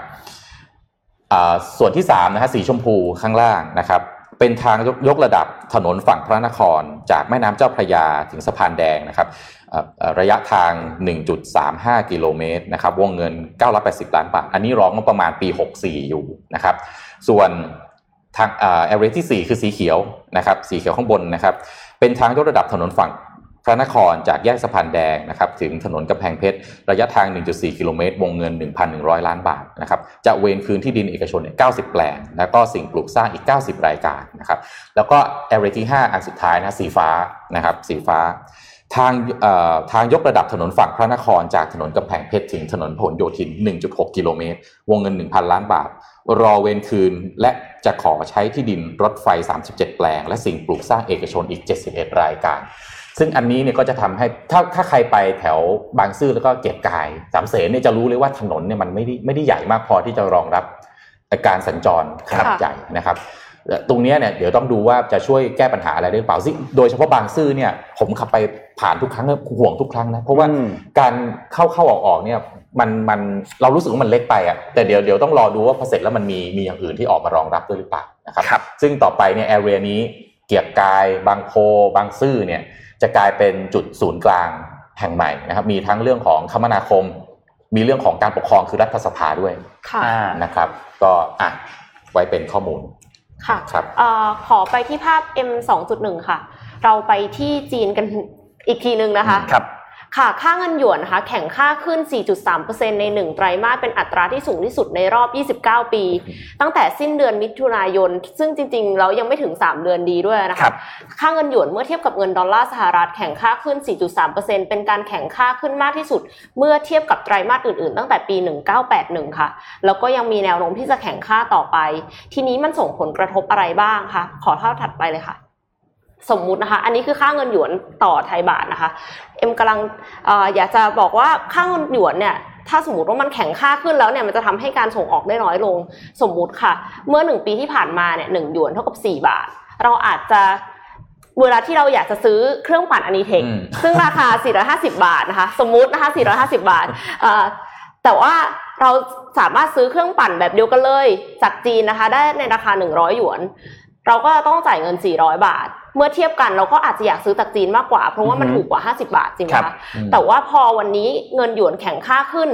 ส่วนที่3นะฮะ สีชมพูข้างล่างนะครับ เป็นทางยกระดับถนนฝั่งพระนคร จากแม่น้ำเจ้าพระยาถึงสะพานแดงนะครับ ระยะทาง 1.35 กิโลเมตรนะครับ วงเงิน 980 ล้านบาท อันนี้ร้องประมาณปี 64 อยู่นะครับ ส่วน ทางเอเรที่ 4 คือสีเขียวนะครับสีเขียวข้างบนนะครับเป็นทางยกระดับถนนฝั่งพระนครจากแยกสะพานแดงนะครับถึงถนนกำแพงเพชร ระยะทาง 1.4 กิโลเมตร วงเงิน 1,100 ล้านบาทนะครับจะเวนคืนที่ดินเอกชนเนี่ย90 แปลง แล้วก็สิ่งปลูกสร้างอีก 90 รายการนะครับแล้วก็แอเรียที่ 5 อันสุดท้ายนะสีฟ้านะครับสีฟ้า ทางทางยกระดับถนนฝั่งพระนครจากถนนกำแพงเพชรถึงถนนพหลโยธิน 1.6 กิโลเมตร วงเงิน 1,000 ล้านบาท รอเวนคืนและจะขอใช้ที่ดินรถไฟ 37 แปลง และสิ่งปลูกสร้างเอกชนอีก 71 รายการ ซึ่งอันนี้เนี่ยก็จะทำให้ถ้าถ้าใครไปแถวบางซื่อแล้วก็เก็บกายสามเสนเนี่ยจะรู้เลยว่าถนนเนี่ยมันไม่ได้ไม่ได้ใหญ่มากพอที่จะรองรับการสัญจรขนาดใหญ่นะครับ ตรงนี้เนี่ยเดี๋ยวต้องดูว่าจะช่วยแก้ปัญหาอะไรได้หรือเปล่าซึ่งโดยเฉพาะบางซื่อเนี่ยผมขับไปผ่านทุกครั้งห่วงทุกครั้งนะเพราะว่าการเข้าเข้าออกออกเนี่ยมันมันเรารู้สึกว่ามันเล็กไปอะแต่เดี๋ยวเดี๋ยวต้องรอดูว่าพอเสร็จแล้วมันมีมีอย่างอื่นที่ออกมารองรับด้วยหรือเปล่านะครับรบซึ่งต่อไปเนี่ยแอเรียนี้เกียรกาย บางโพบางซื่อเนี่ยจะกลายเป็นจุดศูนย์กลางแห่งใหม่นะครับมีทั้งเรื่องของคมนาคม มีเรื่องของการปกครองคือรัฐสภาด้วยนะครับ ก็อะไว้เป็นข้อมูล ค่ะครับอขอไปที่ภาพ M 2.1 ค่ะ เราไปที่จีนกันอีกทีนึงนะคะครับ ค่ะ ค่าเงินหยวนนะคะแข่งค่าขึ้น 4.3%ใน 1 ไตรมาสเป็นอัตราที่สูงที่สุดในรอบ 29 ปี ตั้งแต่สิ้นเดือนมิถุนายน ซึ่งจริงๆ เรายังไม่ถึง 3 เดือนดีด้วยนะคะ ค่าเงินหยวนเมื่อเทียบกับเงินดอลลาร์สหรัฐแข่งค่าขึ้น 4.3%เป็นการแข่งค่าขึ้นมากที่สุด เมื่อเทียบกับไตรมาสอื่นๆ ตั้งแต่ปี 1981 ค่ะ แล้วก็ยังมีแนวโน้มที่จะแข่งค่าต่อไป ทีนี้มันส่งผลกระทบอะไรบ้างคะ ขอเท่าถัดไปเลยค่ะ สมมุตินะคะ อันนี้คือค่าเงินหยวนต่อไทยบาทนะคะ เอ็มกำลังออยากจะบอกว่าค่าเงินหยวนเนี่ยถ้าสมมติว่ามันแข็งค่าขึ้นแล้วเนี่ยมันจะทำให้การส่งออกได้น้อยลงสมมุติค่ะ เมื่อหนึ่งปีที่ผ่านมาเนี่ยหนึ่งหยวนเท่ากับสี่บาท เราอาจจะเวลาที่เราอยากจะซื้อเครื่องปั่นอนิเทคซึ่งราคา 450 บาทนะคะ สมมุตินะคะ 450 บาท แต่ว่าเราสามารถซื้อเครื่องปั่นแบบเดียวกันเลย จากจีนนะคะ ได้ในราคา 100 หยวน เราก็ต้องจ่ายเงิน 400 บาท เมื่อเทียบกันเราก็อาจจะอยากซื้อจากจีนมากกว่า เพราะว่ามันถูกกว่า 50 บาทจริงไหมคะแต่ว่าพอวันนี้เงินหยวนแข็งค่าขึ้น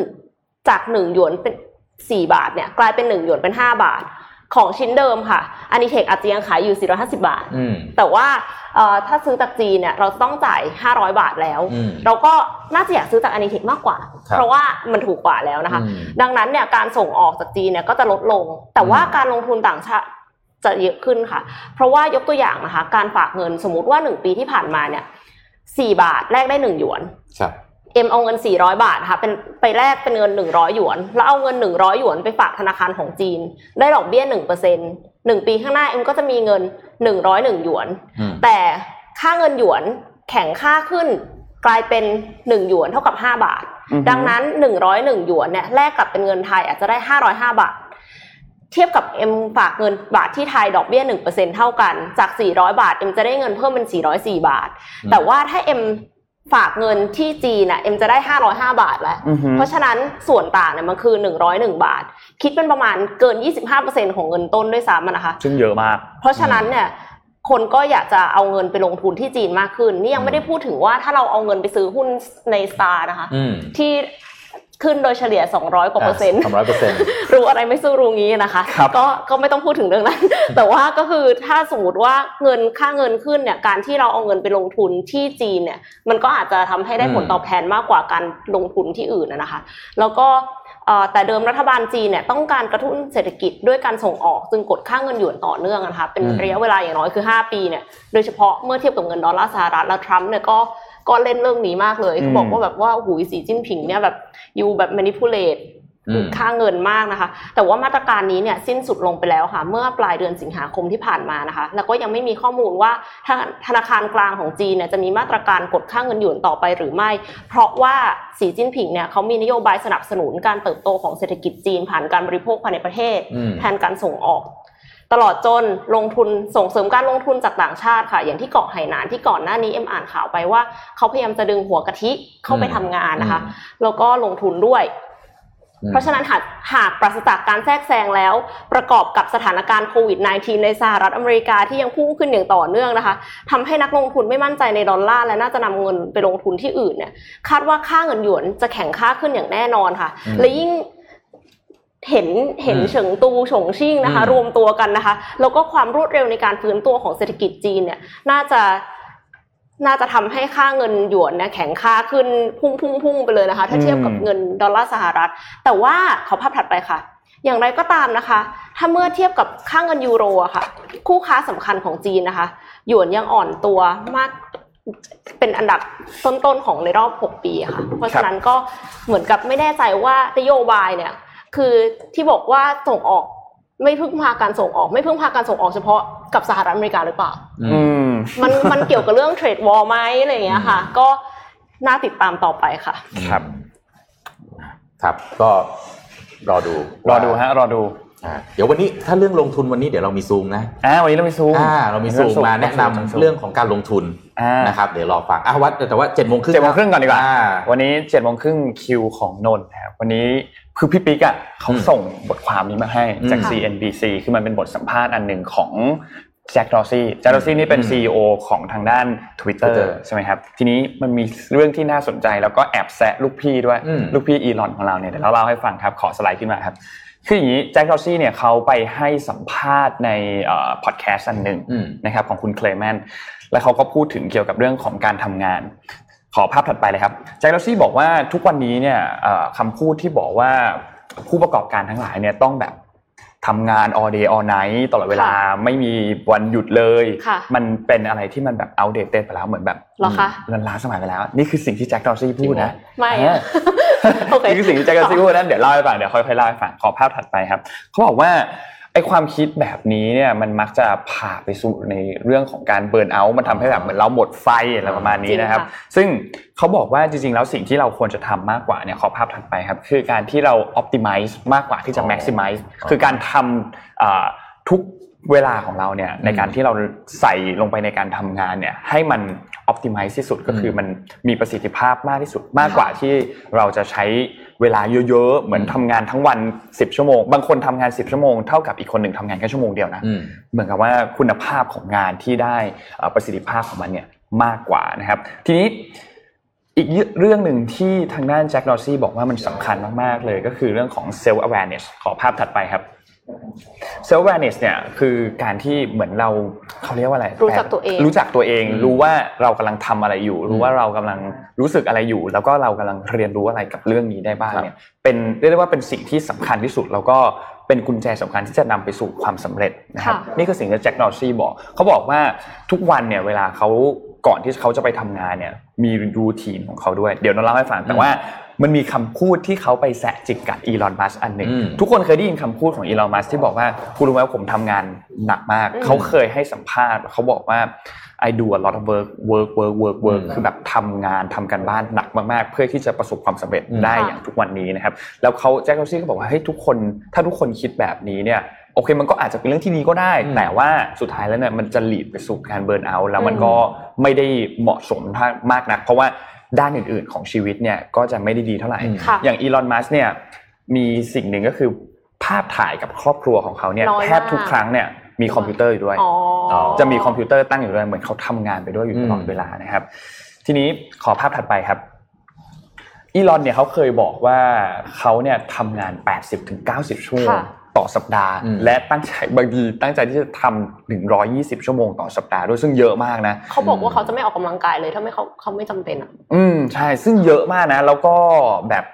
จากหนึ่งหยวนเป็นสี่บาทเนี่ยกลายเป็นหนึ่งหยวนเป็นห้าบาทของชิ้นเดิมค่ะอันนี้เทคอาจจะยังขายอยู่ 450 บาท แต่ว่าถ้าซื้อจากจีนเนี่ยเราต้องจ่าย 500 บาทแล้ว เราก็น่าจะอยากซื้อจากอันนี้เทคมากกว่า เพราะว่ามันถูกกว่าแล้วนะคะ ดังนั้นเนี่ยการส่งออกจากจีนเนี่ยก็จะลดลง แต่ว่าการลงทุนต่างชาติ จะเยอะขึ้นค่ะ เพราะว่ายกตัวอย่างนะคะ การฝากเงินสมมุติว่าหนึ่งปีที่ผ่านมาเนี่ยสี่บาทแลกได้หนึ่งหยวนเอ็มเอาเงินสี่ร้อยบาทค่ะเป็นไปแลกเป็นเงินหนึ่งร้อยหยวน แล้วเอาเงินหนึ่งร้อยหยวนไปฝากธนาคารของจีน ได้ดอกเบี้ยหนึ่งเปอร์เซ็นหนึ่งปีข้างหน้าเอ็มก็จะมีเงินหนึ่งร้อยหนึ่งหยวน แต่ค่าเงินหยวนแข็งค่าขึ้นกลายเป็นหนึ่งหยวนเท่ากับห้าบาทอือฮึดังนั้นหนึ่งร้อยหนึ่งหยวนเนี่ยแลกกลับเป็นเงินไทยอาจจะได้ห้าร้อยห้าบาท เทียบกับเอ็มฝากเงินบาทที่ไทยดอกเบี้ยหนึ่งเปอร์เซ็นเท่ากัน จาก 400 บาทเอ็มจะได้เงินเพิ่มเป็น 404 บาทอืมแต่ว่าถ้าเอ็มฝากเงินที่จีนน่ะเอ็มจะได้ 505 บาทแล้วอือฮึเพราะฉะนั้นส่วนต่างเนี่ยมันคือ 101 บาท คิดเป็นประมาณเกิน 25%ของเงินต้นด้วยซ้ำอะนะคะ ซึ่งเยอะมาก เพราะฉะนั้นเนี่ยคนก็อยากจะเอาเงินไปลงทุนที่จีนมากขึ้น นี่ยังไม่ได้พูดถึงว่าถ้าเราเอาเงินไปซื้อหุ้นในสตาร์นะคะอืมที่ ขึ้นโดยเฉลี่ย 200 กว่าเปอร์เซ็นต์สามร้อยเปอร์เซ็นต์รู้อะไรไม่สู้รู้งี้นะคะครับก็ก็ไม่ต้องพูดถึงเรื่องนั้น แต่ว่าก็คือถ้าสมมติว่าเงินค่าเงินขึ้นเนี่ยการที่เราเอาเงินไปลงทุนที่จีนเนี่ยมันก็อาจจะทำให้ได้ผลตอบแทนมากกว่าการลงทุนที่อื่นนะนะคะ แล้วก็เอ่อแต่เดิมรัฐบาลจีนเนี่ยต้องการกระตุ้นเศรษฐกิจด้วยการส่งออกจึงกดค่าเงินหยวนต่อเนื่องนะคะเป็นอืมระยะเวลาอย่างน้อยคือ 5 ปีเนี่ยโดยเฉพาะเมื่อเทียบกับเงินดอลลาร์สหรัฐแล้วทรัมป์เนี่ยก็ ก็เล่นเรื่องนี้มากเลยเขาบอกว่าแบบว่าหูยสีจิ้นผิงเนี่ยแบบยูแบบ manipulate อืมค่าเงินมากนะคะ แต่ว่ามาตรการนี้เนี่ยสิ้นสุดลงไปแล้วค่ะ เมื่อปลายเดือนสิงหาคมที่ผ่านมานะคะ แล้วก็ยังไม่มีข้อมูลว่าธนาธนาคารกลางของจีนเนี่ยจะมีมาตรการกดค่าเงินหยวนต่อไปหรือไม่ เพราะว่าสีจิ้นผิงเนี่ยเขามีนโยบายสนับสนุนการเติบโตของเศรษฐกิจจีนผ่านการบริโภคภายในประเทศอืมแทนการส่งออก ตลอดจนลงทุนส่งเสริมการลงทุนจากต่างชาติค่ะ อย่างที่เกาะไหหนานที่ก่อนหน้านี้เอ็มอ่านข่าวไปว่าเขาพยายามจะดึงหัวกะทิเข้าไปอืมทำงานนะคะอืมแล้วก็ลงทุนด้วยอืมเพราะฉะนั้นหากหากปราศจากการแทรกแซงแล้ว ประกอบกับสถานการณ์โควิด -19 ในสหรัฐอเมริกาที่ยังพุ่งขึ้นอย่างต่อเนื่องนะคะทำให้นักลงทุนไม่มั่นใจในดอลลาร์และน่าจะนำเงินไปลงทุนที่อื่นเนี่ย คาดว่าค่าเงินหยวนจะแข็งค่าขึ้นอย่างแน่นอนค่ะอืมและยิ่ง เห็นเห็นอืมเฉิงตูฉงชิ่งนะคะอืมรวมตัวกันนะคะ แล้วก็ความรวดเร็วในการฟื้นตัวของเศรษฐกิจจีนเนี่ยน่าจะน่าจะทำให้ค่าเงินหยวนเนี่ยแข็งค่าขึ้นพุ่งพุ่งพุ่งไปเลยนะคะ ถ้าเทียบกับอืมเงินดอลลาร์สหรัฐ แต่ว่าขอภาพถัดไปค่ะ อย่างไรก็ตามนะคะ ถ้าเมื่อเทียบกับค่าเงินยูโรอะค่ะ คู่ค้าสำคัญของจีนนะคะ หยวนยังอ่อนตัวมากเป็นอันดับต้นๆของในรอบ 6 ปีอะค่ะ เพราะฉะนั้นก็เหมือนกับไม่แน่ใจว่านโยบายเนี่ย คือที่บอกว่าส่งออกไม่พึ่งพาการส่งออก ไม่พึ่งพาการส่งออกเฉพาะกับสหรัฐอเมริกาหรือเปล่าอือืมมมันมันเกี่ยวกับเรื่องเทรดวอลไหมอะไรอย่างเงี้ยค่ะ ก็น่าติดตามต่อไปค่ะ ครับ ครับก็รอดูรอดูฮะรอดูอ่า เดี๋ยววันนี้ถ้าเรื่องลงทุนวันนี้เดี๋ยวเรามีซูมนะอ่าวันนี้เรามีซูมอ่าเรามีซูมมาแนะนำเรื่องของการลงทุนอ่านะครับเดี๋ยวรอฟังอะวัดแต่ว่าเจ็ดโมงครึ่งเจ็ดโมงครึ่งก่อนดีกว่าอ่าวันนี้เจ็ดโมงครึ่งคิวของนนท์นะครับวันนี้คือพี่ปิ๊กอะเขาอืมส่งบทความนี้มาให้จากอืม CNBC คือมันเป็นบทสัมภาษณ์อันหนึ่งของแจ็คดอซี่แจ็คดอซี่นี่เป็นอืม CEO ของทางด้าน Twitter Twitter ใช่ไหมครับ ทีนี้มันมีเรื่องที่น่าสนใจแล้วก็แอบแซะลูกพี่ด้วยอืมลูกพี่อีลอนของเราเนี่ยเดี๋ยวเราเล่าให้ฟังครับ ขอสไลด์ขึ้นมาครับ คืออย่างนี้แจ็คดอซี่เนี่ยเขาไปให้สัมภาษณ์ในพอดแคสต์อันหนึ่งอืมนะครับของคุณเคลแมนแล้วเขาก็พูดถึงเกี่ยวกับเรื่องของการทำงาน ขอภาพถัดไปเลยครับแจ็คดอซี่บอกว่าทุกวันนี้เนี่ยเอ่อคำพูดที่บอกว่าผู้ประกอบการทั้งหลายเนี่ยต้องแบบ ทำงาน all day all night ตลอดเวลาไม่มีวันหยุดเลยค่ะมันเป็นอะไรที่มันแบบ outdated ไปแล้วเหมือนแบบเหรอคะมันล้าสมัยไปแล้ว นี่คือสิ่งที่ Jack Dorsey พูดนะไม่เออะอโอเคนี่คือสิ่งที่ Jack Dorsey พูดนั้นเดี๋ยวเล่าให้ฟังเดี๋ยวค่อยๆเล่าให้ฟังขอภาพถัดไปครับเขาบอกว่า ไอ้ความคิดแบบนี้เนี่ยมันมักจะพาไปสู่ในเรื่องของการ burnout มันทำให้แบบเหมือนเราหมดไฟอะไรประมาณนี้นะครับจริงค่ะซึ่งเขาบอกว่าจริงๆ แล้วสิ่งที่เราควรจะทำมากกว่าเนี่ยขอภาพถัดไปครับ คือการที่เรา optimize มากกว่าที่จะอ๋อ maximize อ๋อคือการทำอ่าทุก เวลาของเราเนี่ยในการที่เราใส่ลงไปในการทำงานเนี่ยให้มัน optimize ที่สุดก็คือมันมีประสิทธิภาพมากที่สุดมากกว่าที่เราจะใช้เวลาเยอะๆเหมือนทำงานทั้งวัน 10 ชั่วโมง บางคนทำงาน 10 ชั่วโมงเท่ากับอีกคนหนึ่งทำงานแค่ชั่วโมงเดียวนะอืมเหมือนกับว่าคุณภาพของงานที่ได้เอ่อประสิทธิภาพของมันเนี่ยมากกว่านะครับ ทีนี้อีกเรื่องหนึ่งที่ทางด้านแจ็คดอร์ซี่บอกว่ามันสำคัญมากๆเลยก็คือเรื่องของ self awareness ขอภาพถัดไปครับ self awareness เนี่ยคือการที่เหมือนเราเขาเรียกว่าอะไรรู้จักตัวเองรู้จักตัวเองอืมรู้ว่าเรากำลังทำอะไรอยู่ รู้ว่าเรากำลังรู้สึกอะไรอยู่ แล้วก็เรากำลังเรียนรู้อะไรกับเรื่องนี้ได้บ้างครับเนี่ยเป็นเรียกได้ว่าเป็นสิ่งที่สำคัญที่สุด แล้วก็เป็นกุญแจสำคัญที่จะนำไปสู่ความสำเร็จนะครับค่ะนี่คือสิ่งที่แจ็คดอร์ซี่บอกเขาบอกว่าทุกวันเนี่ยเวลาเขาก่อนที่เขาจะไปทำงานเนี่ยมีรูทีนของเขาด้วย เดี๋ยวเราเล่าให้ฟังแต่ว่า มันมีคำพูดที่เขาไปแสะจิกกับอีลอนมัสอันหนึ่งอืมทุกคนเคยได้ยินคำพูดของอีลอนมัสที่บอกว่าคุณรู้ไหมว่าผมทำงานหนักมากอืมเขาเคยให้สัมภาษณ์เขาบอกว่า I do a lot of work work work work work อืมคือแบบทำงานทำกันบ้านหนักมากๆ เพื่อที่จะประสบความสำเร็จอืมได้ค่ะอย่างทุกวันนี้นะครับ แล้วเขาแจ็คโรซี่ก็บอกว่าเฮ้ยทุกคนถ้าทุกคนคิดแบบนี้เนี่ยโอเคมันก็อาจจะเป็นเรื่องที่ดีก็ได้อืมแต่ว่าสุดท้ายแล้วเนี่ยมันจะหลีดไปสู่การเบิร์นเอาท์แล้วมันก็ไม่ได้เหมาะสมมากนัก เพราะว่า ด้านอื่นๆของชีวิตเนี่ยก็จะไม่ได้ดีเท่าไหร่อืมค่ะอย่างอีลอนมัสเนี่ยมีสิ่งหนึ่งก็คือภาพถ่ายกับครอบครัวของเขาเนี่ยน้อยมากแทบทุกครั้งเนี่ยมีคอมพิวเตอร์อยู่ด้วยอ๋อจะมีคอมพิวเตอร์ตั้งอยู่ด้วยเหมือนเขาทำงานไปด้วยอยู่ตลอดอืมเวลานะครับ ทีนี้ขอภาพถัดไปครับอีลอนเนี่ยเขาเคยบอกว่าเขาเนี่ยทำงาน 80-90 ชั่วโมงค่ะ ต่อสัปดาห์อืมและตั้งใจบางทีตั้งใจที่จะทำถึง120 ชั่วโมงต่อสัปดาห์ด้วยซึ่งเยอะมากนะเขาบอกว่าเขาจะไม่ออกกำลังกายเลยถ้าไม่เขาเขาไม่จำเป็นอะอืมใช่ซึ่งเยอะมากนะ แล้วก็แบบ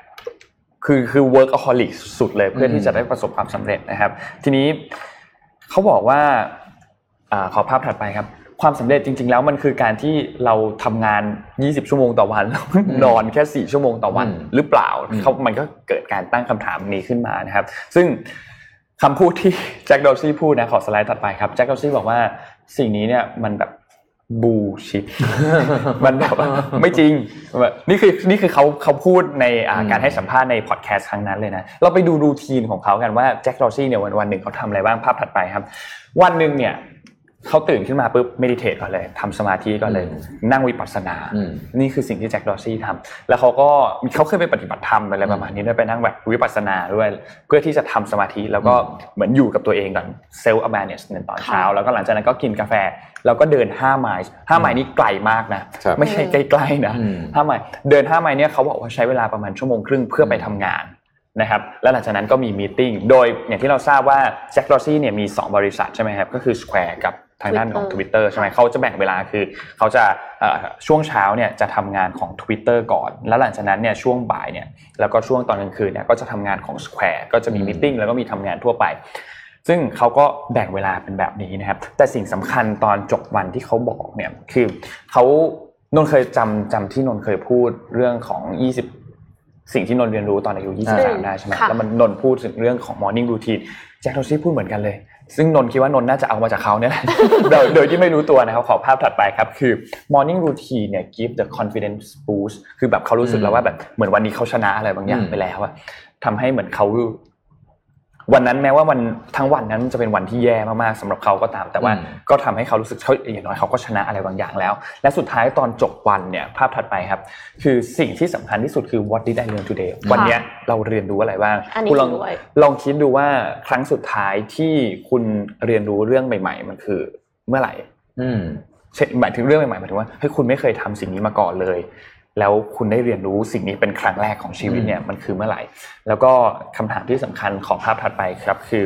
คือคือ workaholic สุดเลยเพื่อที่จะได้ประสบความสำเร็จนะครับ ทีนี้เขาบอกว่าอาขอภาพถัดไปครับ ความสำเร็จจริง ๆ แล้วมันคือการที่เราทำงาน 20 ชั่วโมงต่อวันแล้วนอนแค่ 4 ชั่วโมงต่อวันอืมหรือเปล่าอืมเขามันก็เกิดการตั้งคำถามนี้ขึ้นมานะครับ ซึ่ง คำพูดที่แจ็คดอลซี่พูดนะขอสไลด์ถัดไปครับแจ็คดอลซี่บอกว่าสิ่งนี้เนี่ยมันแบบ bullshit มันแบบว่าไม่จริงแบบนี่คือนี่คือเขาเขาพูดในอ่าอืมการให้สัมภาษณ์ในพอดแคสต์ครั้งนั้นเลยนะเราไปดู routine ของเขากันว่า Jack Dorsey เนี่ยวันวันหนึ่งเขาทำอะไรบ้างภาพถัดไปครับ วันหนึ่งเนี่ย เขาตื่นขึ้นมาปุ๊บ meditate ก่อนเลยทำสมาธิก่อนเลยอืมนั่งวิปัสสนาอืมนี่คือสิ่งที่ Jack Dorsey ทำแล้วเขาก็เขาเคยไปปฏิบัติธรรมอะไรประมาณนี้ด้วยไปนั่งแบบวิปัสสนาด้วยเพื่อที่จะทำสมาธิแล้วก็เหมือนอยู่กับตัวเองก่อนเซลล์ awareness ในตอนเช้าค่ะแล้วก็หลังจากนั้นก็กินกาแฟ แล้วก็เดิน5ไมล์5ไมล์นี่ไกลมากนะครับไม่ใช่ใกล้ๆนะอืม5ไมล์เดิน5ไมล์เนี่ยเขาบอกว่าใช้เวลาประมาณชั่วโมงครึ่งเพื่อไปทำงานนะครับแล้วหลังจากนั้นก็มีมีติ้งโดยอย่างที่เราทราบว่าแจ็คดอร์ซี่เนี่ยมีสองบริษัทใช่ไหมครับก็คือ Square กับ ทางด้านของ Twitter Twitter ใช่ไหมเขาจะแบ่งเวลาคือเขาจะเอ่อช่วงเช้าเนี่ยจะทำงานของ Twitter ก่อน แล้วหลังจากนั้นเนี่ยช่วงบ่ายเนี่ยแล้วก็ช่วงตอนกลางคืนเนี่ยก็จะทำงานของ Square ก็จะมีอืมมิ팅แล้วก็มีทำงานทั่วไป ซึ่งเขาก็แบ่งเวลาเป็นแบบนี้นะครับ แต่สิ่งสำคัญตอนจบวันที่เขาบอกเนี่ยคือเขานนท์เคยจำจำที่นนท์เคยพูดเรื่องของ 20สิ่งที่นนท์เรียนรู้ตอนอายุ 23 ได้ใช่ไหมค่ะแล้วมันนนท์พูดถึงเรื่องของ morning routine แจ็คโทซี่พูดเหมือนกันเลย ซึ่งนนท์คิดว่านนท์น่าจะเอามาจากเขาเนี่ยแหละโดยโดยที่ไม่รู้ตัวนะครับขอภาพถัดไปครับ คือ morning routine เนี่ย give the confidence boost คือแบบเขารู้สึกแล้วว่าแบบเหมือนวันนี้เขาชนะอะไรบางอย่างอืมไปแล้วอะทำให้เหมือนเขา วันนั้นแม้ว่าวันทั้งวันนั้นจะเป็นวันที่แย่มากๆสำหรับเขาก็ตาม แต่ว่าอืมก็ทำให้เขารู้สึกเขาอย่างน้อยเขาก็ชนะอะไรบางอย่างแล้ว และสุดท้ายตอนจบวันเนี่ยภาพถัดไปครับ คือสิ่งที่สำคัญที่สุดคือ what did I learn today วันเนี้ยเราเรียนรู้อะไรบ้างอันนี้คุณลองจริงด้วยลองคิดดูว่าครั้งสุดท้ายที่คุณเรียนรู้เรื่องใหม่ ๆ มันคือเมื่อไหร่อืมเช่นหมายถึงเรื่องใหม่ๆหมายถึงว่าเฮ้ยคุณไม่เคยทำสิ่งนี้มาก่อนเลย แล้วคุณได้เรียนรู้สิ่งนี้เป็นครั้งแรกของชีวิตเนี่ยมันคือเมื่อไหร่ แล้วก็คำถามที่สำคัญของภาพถัดไปครับคือ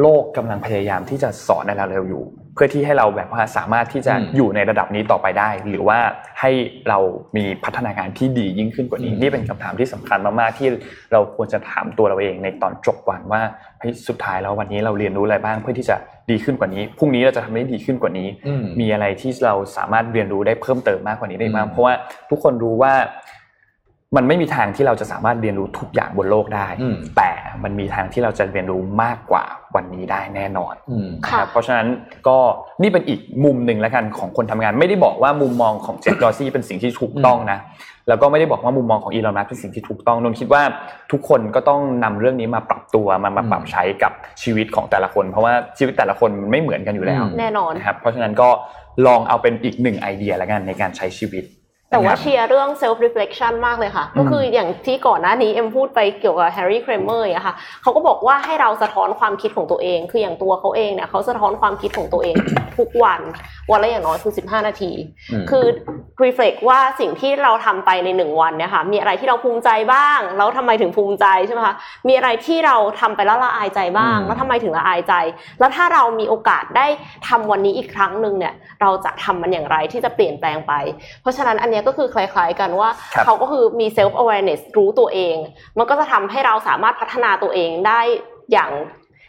โลกกำลังพยายามที่จะสอนในเราเร็วอยู่ เพื่อที่ให้เราแบบว่าสามารถที่จะอืมอยู่ในระดับนี้ต่อไปได้ หรือว่าให้เรามีพัฒนาการที่ดียิ่งขึ้นกว่านี้อืมนี่เป็นคำถามที่สำคัญมากๆที่เราควรจะถามตัวเราเองในตอนจบวันว่าเฮ้ยสุดท้ายแล้ววันนี้เราเรียนรู้อะไรบ้างเพื่อที่จะดีขึ้นกว่านี้พรุ่งนี้เราจะทำได้ดีขึ้นกว่านี้อืมมีอะไรที่เราสามารถเรียนรู้ได้เพิ่มเติมมากกว่านี้ได้บ้างอืมเพราะว่าทุกคนรู้ว่ามันไม่มีทางที่เราจะสามารถเรียนรู้ทุกอย่างบนโลกได้อืมแต่ มันมีทางที่เราจะเรียนรู้มากกว่าวันนี้ได้แน่นอนอืมนะครับเพราะฉะนั้นก็นี่เป็นอีกมุมหนึ่งแล้วกันของคนทำงาน ไม่ได้บอกว่ามุมมองของเจฟดอร์ซี่เป็นสิ่งที่ถูกต้องนะแล้วก็ไม่ได้บอกว่ามุมมองของอีลอนมัสก์เป็นสิ่งที่ถูกต้องนนท์คิดว่าทุกคนก็ต้องนำเรื่องนี้มาปรับตัวมามาปรับใช้กับชีวิตของแต่ละคน เพราะว่าชีวิตแต่ละคนมันไม่เหมือนกันอยู่แล้วอืมแน่นอนนะครับเพราะฉะนั้นก็ลองเอาเป็นอีกหนึ่งไอเดียแล้วกันในการใช้ชีวิต แต่ว่านะครับเชียร์เรื่อง self reflection มากเลยค่ะอืมก็คืออย่างที่ก่อนหน้านี้เอ็มพูดไปเกี่ยวกับ Harry Kramer อย่างเงี้ยค่ะเขาก็บอกว่าให้เราสะท้อนความคิดของตัวเอง คืออย่างตัวเขาเองเนี่ยเขาสะท้อนความคิดของตัวเองทุกวัน วันละอย่างน้อยคือ 15 นาทีอืมคือ reflect ว่าสิ่งที่เราทำไปในหนึ่งวันเนี่ยค่ะมีอะไรที่เราภูมิใจบ้าง แล้วทำไมถึงภูมิใจใช่ไหมคะมีอะไรที่เราทำไปแล้วละอายใจบ้างอืมแล้วทำไมถึงละอายใจ แล้วถ้าเรามีโอกาสได้ทำวันนี้อีกครั้งหนึ่งเนี่ยเราจะทำมันอย่างไรที่จะเปลี่ยนแปลงไป เพราะฉะนั้นอันเนี้ยก็คือคล้าย ๆ กันว่าครับเขาก็คือมี self awareness รู้ตัวเอง มันก็จะทำให้เราสามารถพัฒนาตัวเองได้อย่าง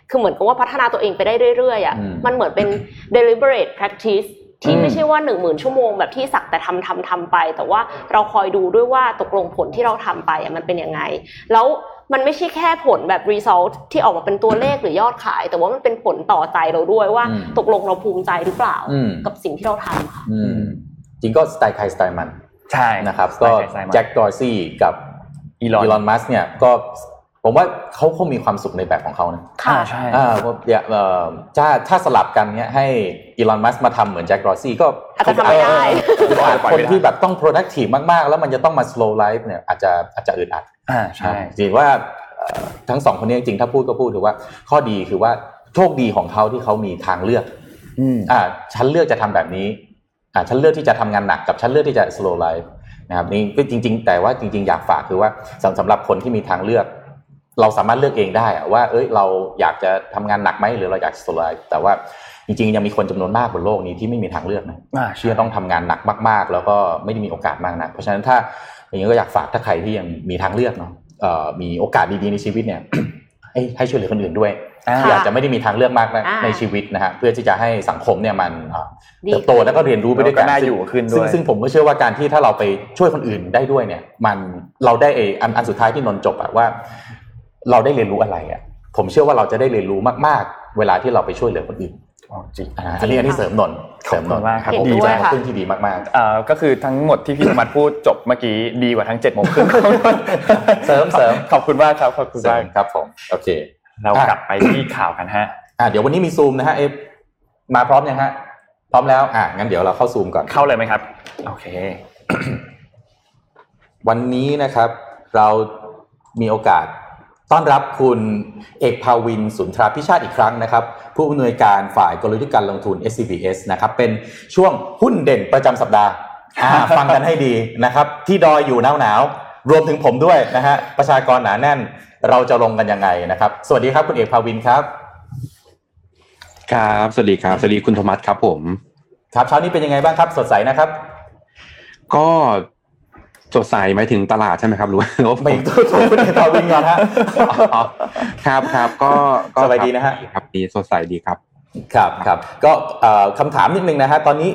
คือเหมือนกับว่าพัฒนาตัวเองไปได้เรื่อยๆอะอืมมันเหมือนเป็น deliberate practice ที่ไม่ใช่ว่าหนึ่งหมื่นชั่วโมงแบบที่สักแต่ทำทำทำไป แต่ว่าเราคอยดูด้วยว่าตกลงผลที่เราทำไปมันเป็นยังไง แล้วมันไม่ใช่แค่ผลแบบ result ที่ออกมาเป็นตัวเลขหรือยอดขาย แต่ว่ามันเป็นผลต่อใจเราด้วยว่า ตกลงเราภูมิใจหรือเปล่า กับสิ่งที่เราทำค่ะ จริงก็สไตล์ใครสไตล์มันใช่นะครับก็แจ็คดอร์ซี่กับอีลอนมัสเนี่ยก็ผมว่าเขาคงมีความสุขในแบบของเขานะค่ะใช่อ่าถ้าถ้าสลับกันเนี้ยให้อีลอนมัสมาทำเหมือนแจ็คดอร์ซี่ก็อาจจะทำไม่ได้คนที่แบบต้อง productive มากๆ แล้วมันจะต้องมา slow life เนี่ยอาจจะอาจจะอึดอัดอ่าใช่จริงว่าทั้งสองคนนี้จริงถ้าพูดก็พูดถือว่า ข้อดีคือว่าโชคดีของเขาที่เขามีทางเลือกอ่าฉันเลือกจะทำแบบนี้ อ่าฉันเลือกที่จะทำงานหนักกับฉันเลือกที่จะ slow life นะครับนี่ก็จริง ๆ แต่ว่าจริง ๆ อยากฝากคือว่าสำหรับคนที่มีทางเลือก เราสามารถเลือกเองได้ว่า เอ้ยเราอยากจะทำงานหนักไหมหรือเราอยาก slow life แต่ว่าจริงๆยังมีคนจำนวนมากบนโลกนี้ที่ไม่มีทางเลือกนะที่จะต้องทำงานหนักมาก ๆ แล้วก็ไม่ได้มีโอกาสมากนะเพราะฉะนั้นถ้าอย่างนี้ก็อยากฝากถ้าใครที่ยังมีทางเลือกเนาะมีโอกาสดีๆในชีวิตเนี่ย ให้ช่วยเหลือคนอื่นด้วยอยากจะไม่ได้มีทางเลือกมากนะในชีวิตนะฮะเพื่อที่จะให้สังคมเนี่ยมันเติบโตแล้วก็เรียนรู้ไปด้วยกันน่าอยู่ขึ้นด้วยซึ่งผมก็เชื่อว่าการที่ถ้าเราไปช่วยคนอื่นได้ด้วยเนี่ย มันเราได้เออันอันสุดท้ายที่นนจบอะว่า เราได้เรียนรู้อะไรอะผมเชื่อว่าเราจะได้เรียนรู้มาก ๆ เวลาที่เราไปช่วยเหลือคนอื่น จริงอันนี้อันนี้เสริมนนเสริมนนมากครับดีมากขึ้นที่ดีมากๆอ่าก็คือทั้งหมดที่พี่ธรรมพูดจบเมื่อกี้ดีกว่าทั้งเจ็ดโมงครึ่งเสริมเสริมขอบคุณมากครับขอบคุณมากครับผมโอเค เรากลับไปที่ข่าวกันฮะอ่าเดี๋ยววันนี้มีซูมนะฮะเอฟมาพร้อมยังฮะพร้อมแล้วอ่างั้นเดี๋ยวเราเข้าซูมก่อนเข้าเลยไหมครับ โอเค วันนี้นะครับ เรามีโอกาส ต้อนรับคุณเอกภาวินสุนทราพิชาติอีกครั้งนะครับ ผู้อำนวยการฝ่ายกลยุทธ์การลงทุน SCBS นะครับ เป็นช่วงหุ้นเด่นประจำสัปดาห์ฟังกันให้ดีนะครับ ที่ดอยอยู่หนาวหนาวรวมถึงผมด้วยนะฮะประชากรหนาแน่นเราจะลงกันยังไงนะครับ สวัสดีครับคุณเอกภาวินครับ ครับ สวัสดีครับสวัสดีคุณธมัสครับผม ครับเช้านี้เป็นยังไงบ้างครับ สดใสนะครับ ก็ สดใสหมายถึงตลาดใช่ไหมครับรู้ว่าไม่ตัวคุณเอกภาวินก่อนฮะครับครับก็สบายดีนะฮะครับดีสดใสดีครับ ครับครับก็คำถามนิดนึงนะฮะตอนนี้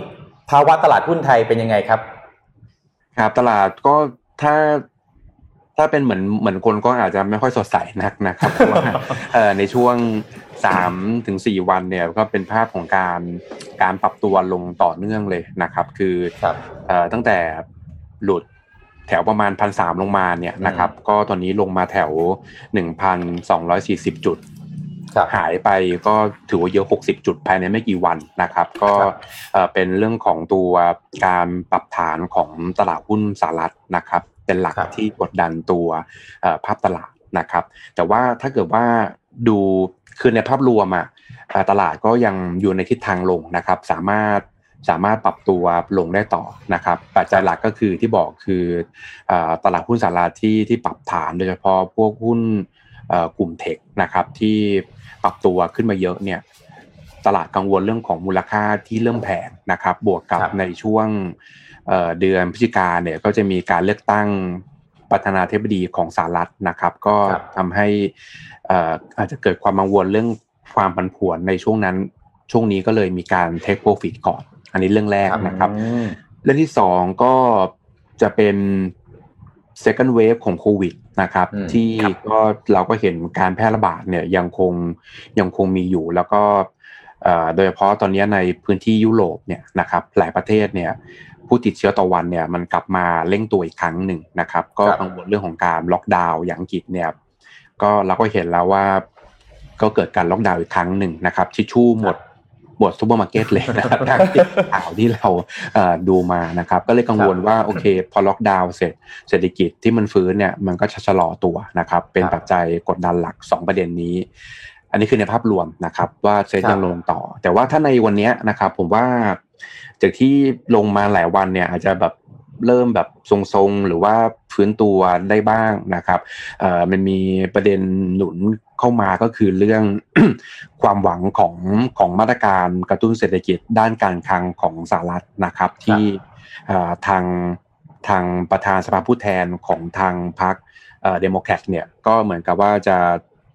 ภาวะตลาดหุ้นไทยเป็นยังไงครับ ครับตลาดก็ถ้าถ้าเป็นเหมือนเหมือนคนก็อาจจะไม่ค่อยสดใสนักนะครับเพราะว่าในช่วงสามถึงสี่วันเนี่ยก็เป็นภาพของการการปรับตัวลงต่อเนื่องเลยนะครับ คือตั้งแต่หลุด แถวประมาณพันสามลงมาเนี่ยนะครับ ก็ตอนนี้ลงมาแถวหนึ่งพันสองร้อยสี่สิบจุดหายไปก็ถือว่าเยอะ 60 จุดภายในไม่กี่วันนะครับ ก็เป็นเรื่องของตัวการปรับฐานของตลาดหุ้นสหรัฐนะครับ เป็นหลักที่กดดันตัวภาพตลาดนะครับ แต่ว่าถ้าเกิดว่าดูคือในภาพรวมอะตลาดก็ยังอยู่ในทิศทางลงนะครับ สามารถ สามารถปรับตัวลงได้ต่อนะครับปัจจัยหลักก็คือที่บอกคือตลาดหุ้นสหรัฐที่ที่ปรับฐานโดยเฉพาะพวกหุ้นกลุ่มเทคนะครับที่ปรับตัวขึ้นมาเยอะเนี่ยตลาดกังวลเรื่องของมูลค่าที่เริ่มแพงนะครับ บวกกับในช่วงเดือนพฤศจิกาเนี่ยก็จะมีการเลือกตั้งประธานาธิบดีของสหรัฐนะครับ ก็ทำให้อาจจะเกิดความกังวลเรื่องความผันผวนในช่วงนั้น ช่วงนี้ก็เลยมีการเทคโปรฟิตก่อน อันนี้เรื่องแรกนะครับเรื่องที่สองก็จะเป็น second wave ของโควิดนะครับ ที่ก็เราก็เห็นการแพร่ระบาดเนี่ยยังคงยังคงมีอยู่แล้วก็โดยเฉพาะตอนนี้ในพื้นที่ยุโรปเนี่ยนะครับหลายประเทศเนี่ยผู้ติดเชื้อต่อวันเนี่ยมันกลับมาเร่งตัวอีกครั้งหนึ่งนะครับ ก็กังวลเรื่องของการล็อกดาวน์อย่างอังกฤษเนี่ยก็เราก็เห็นแล้วว่าก็เกิดการล็อกดาวน์อีกครั้งหนึ่งนะครับทิชชู่หมด หมดซูเปอร์มาร์เก็ตเลยนะครับทางข่าวที่เราดูมานะครับ ก็เลยกังวลว่าโอเค พอล็อกดาวน์เสร็จเศรษฐกิจที่มันฟื้นเนี่ยมันก็จะชะลอตัวนะครับ เป็นปัจจัยกดดันหลัก 2 ประเด็นนี้ อันนี้คือในภาพรวมนะครับว่าเซ็ตยังลงต่อ แต่ว่าถ้าในวันนี้นะครับผมว่าจากที่ลงมาหลายวันเนี่ยอาจจะแบบเริ่มแบบทรงๆ หรือว่าฟื้นตัวได้บ้างนะครับเอ่อมันมีประเด็นหนุน เข้ามาก็คือเรื่องความหวังของของมาตรการกระตุ้นเศรษฐกิจด้านการคลังของสหรัฐนะครับที่ทางทางประธานสภาผู้แทนของทางพรรคเดโมแครตเนี่ยก็เหมือนกับว่าจะ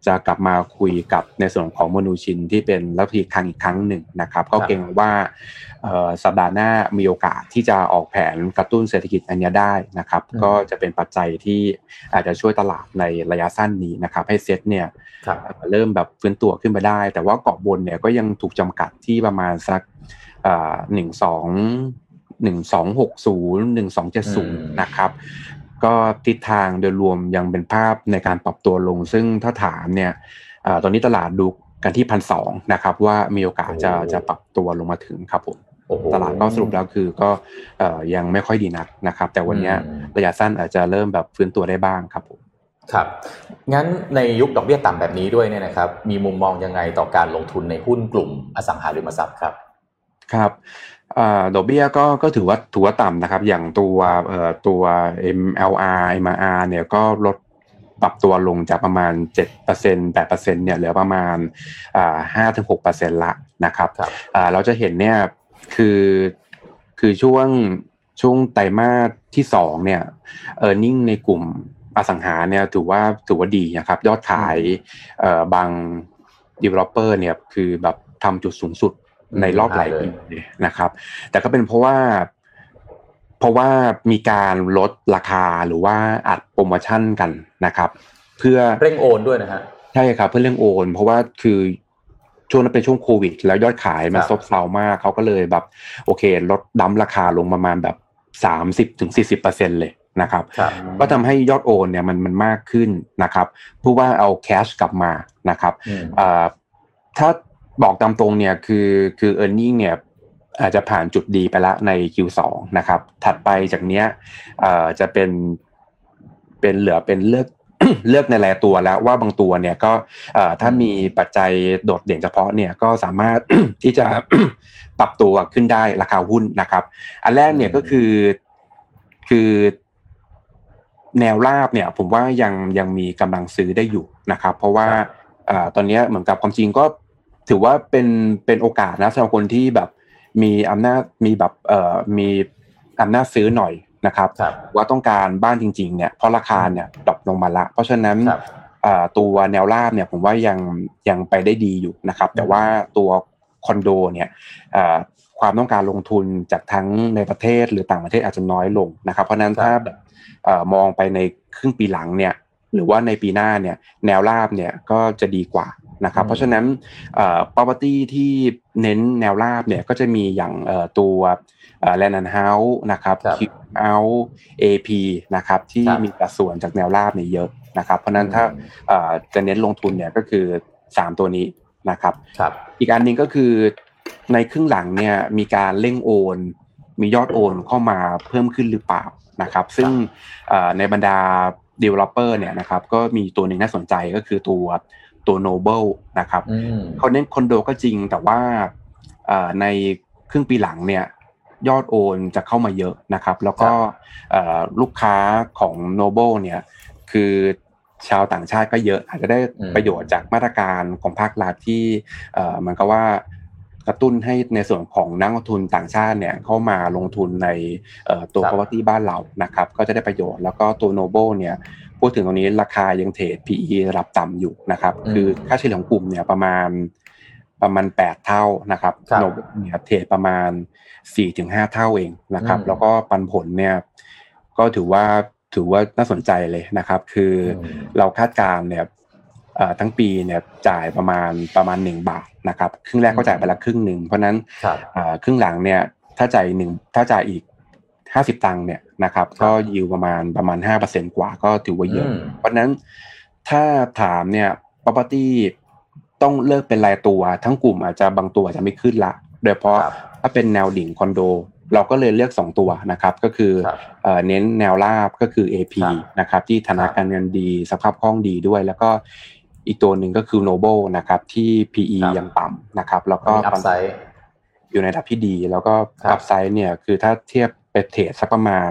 จะกลับมาคุยกับในส่วนของมนูชินที่เป็นรัฐมนตรีคลังอีกครั้งหนึ่งนะครับ ก็เก็งว่าสัปดาห์หน้ามีโอกาสที่จะออกแผนกระตุ้นเศรษฐกิจอันนี้ได้นะครับ ก็จะเป็นปัจจัยที่อาจจะช่วยตลาดในระยะสั้นนี้นะครับ ให้เซ็ตเนี่ยเริ่มแบบฟื้นตัวขึ้นมาได้ แต่ว่ากรอบบนเนี่ยก็ยังถูกจำกัดที่ประมาณสักหนึ่งสองหนึ่งสองหกศูนย์หนึ่งสองเจ็ดศูนย์นะครับ ก็ทิศทางโดยรวมยังเป็นภาพในการปรับตัวลง ซึ่งถ้าถามเนี่ยตอนนี้ตลาดดูกันที่พันสองนะครับว่ามีโอกาสจะจะปรับตัวลงมาถึงครับผมตลาดก็สรุปแล้วคือก็ยังไม่ค่อยดีนักนะครับ แต่วันนี้ระยะสั้นอาจจะเริ่มแบบฟื้นตัวได้บ้างครับผมครับ งั้นในยุคดอกเบี้ยต่ำแบบนี้ด้วยเนี่ยนะครับ มีมุมมองยังไงต่อการลงทุนในหุ้นกลุ่มอสังหาริมทรัพย์ครับ ครับ ดอกเบี้ยก็ก็ถือว่าถือว่าต่ำนะครับ อย่างตัวตัว MLR MR เนี่ยก็ลดปรับตัวลงจากประมาณ 7% 8%เนี่ยเหลือประมาณ5-6%ละนะครับเราจะเห็นเนี่ยคือคือช่วงช่วงไตรมาสที่สองเนี่ยเออร์เน็งในกลุ่มอสังหาเนี่ยถือว่าถือว่าดีนะครับ ยอดขายเอ่อบาง developer เนี่ยคือแบบทำจุดสูงสุด ในรอบหลายปีนะครับ แต่ก็เป็นเพราะว่า เพราะว่ามีการลดราคาหรือว่าอัดโปรโมชั่นกันนะครับ เพื่อเร่งโอนด้วยนะฮะใช่ครับเพื่อเร่งโอน เพราะว่าคือช่วงนั้นเป็นช่วงโควิด แล้วยอดขายมันซบเซามากเขาก็เลยแบบ โอเค ลดดั้มราคาลงประมาณแบบสามสิบถึงสี่สิบเปอร์เซ็นเลยนะครับ ก็ทำให้ยอดโอนเนี่ยมันมันมากขึ้นนะครับเพราะว่าเอาแคชกลับมานะครับถ้า บอกตามตรงเนี่ยคือคือ e a r n i n g เนี่ยอาจจะผ่านจุดดีไปแล้วใน Q2 นะครับ ถัดไปจากเนี้ยจะเป็นเป็นเหลือเป็นเลือกเลือกในรายตัวแล้วว่าบางตัวเนี่ยก็ถ้ามีปัจจัยโดดเด่นเฉพาะเนี่ยก็สามารถที่จะปรับตัวขึ้นได้ราคาหุ้นนะครับ อันแรกเนี่ยก็คือคือแนวราบเนี่ย ผมว่ายังยังมีกำลังซื้อได้อยู่นะครับ เพราะว่าตอนนี้เหมือนกับความจริงก็ ถือว่าเป็นเป็นโอกาสนะสำหรับคนที่แบบมีอำนาจมีแบบเอ่อมีอำนาจซื้อหน่อยนะครับว่าต้องการบ้านจริงๆเนี่ยเพราะราคาเนี่ยดรอปลงมาละ เพราะฉะนั้นตัวแนวราบเนี่ยผมว่ายังยังไปได้ดีอยู่นะครับ แต่ว่าตัวคอนโดเนี่ยความต้องการลงทุนจากทั้งในประเทศหรือต่างประเทศอาจจะน้อยลงนะครับ เพราะนั้นถ้าแบบมองไปในครึ่งปีหลังเนี่ยหรือว่าในปีหน้าเนี่ยแนวราบเนี่ยก็จะดีกว่า นะครับเพราะฉะนั้น property ที่เน้นแนวราบเนี่ยก็จะมีอย่างตัวแลนด์เฮาส์นะครับคิวเฮาส์เอพีนะครับที่มีสัดส่วนจากแนวราบเนี่ยเยอะนะครับ เพราะนั้นถ้าจะเน้นลงทุนเนี่ยก็คือ3ตัวนี้นะครับอีกอันหนึ่งก็คือในครึ่งหลังเนี่ยมีการเร่งโอน มียอดโอนเข้ามาเพิ่มขึ้นหรือเปล่านะครับ ซึ่งในบรรดา developer เนี่ยนะครับก็มีตัวหนึ่งน่าสนใจก็คือตัว ตัวโนเบิลนะครับเขาเน้นคอนโดก็จริงแต่ว่าในครึ่งปีหลังเนี่ยยอดโอนจะเข้ามาเยอะนะครับ แล้วก็ลูกค้าของ Noble เนี่ยคือชาวต่างชาติก็เยอะ อาจจะได้ประโยชน์จากมาตรการของภาครัฐที่มันก็ว่ากระตุ้นให้ในส่วนของนักลงทุนต่างชาติเนี่ยเข้ามาลงทุนในตัว property บ้านเรานะครับ ก็จะได้ประโยชน์แล้วก็ตัว Noble เนี่ย พูดถึงตรงนี้ราคายังเทรด PE ระดับต่ำอยู่นะครับ คือค่าเฉลี่ยของกลุ่มเนี่ยประมาณประมาณแปดเท่านะครับโนเนี่ยเทรดประมาณสี่ถึงห้าเท่าเองนะครับ แล้วก็ปันผลเนี่ยก็ถือว่าถือว่าน่าสนใจเลยนะครับ คือเราคาดการเนี่ยทั้งปีเนี่ยจ่ายประมาณประมาณหนึ่งบาทนะครับ ครึ่งแรกก็จ่ายไปละครึ่งหนึ่งเพราะนั้นครึ่งหลังเนี่ยถ้าจ่ายหนึ่งถ้าจ่ายอีก ห้าสิบตังค์เนี่ยนะครับ ก็ยิวประมาณประมาณห้าเปอร์เซ็นกว่าก็ถือว่าเยอะ เพราะนั้นถ้าถามเนี่ย property ต้องเลือกเป็นรายตัว ทั้งกลุ่มอาจจะบางตัวจะไม่ขึ้นละ โดยเฉพาะถ้าเป็นแนวดิ่งคอนโด เราก็เลยเลือก 2 ตัวนะครับ ก็คือเน้นแนวราบก็คือ AP นะครับ ที่ฐานะการเงินดีสภาพคล่องดีด้วย แล้วก็อีกตัวหนึ่งก็คือ Noble นะครับ ที่ PE ยังต่ำนะครับ แล้วก็อยู่ในระดับที่ดี แล้วก็ upside เนี่ยคือถ้าเทียบ ไปเทรดสักประมาณ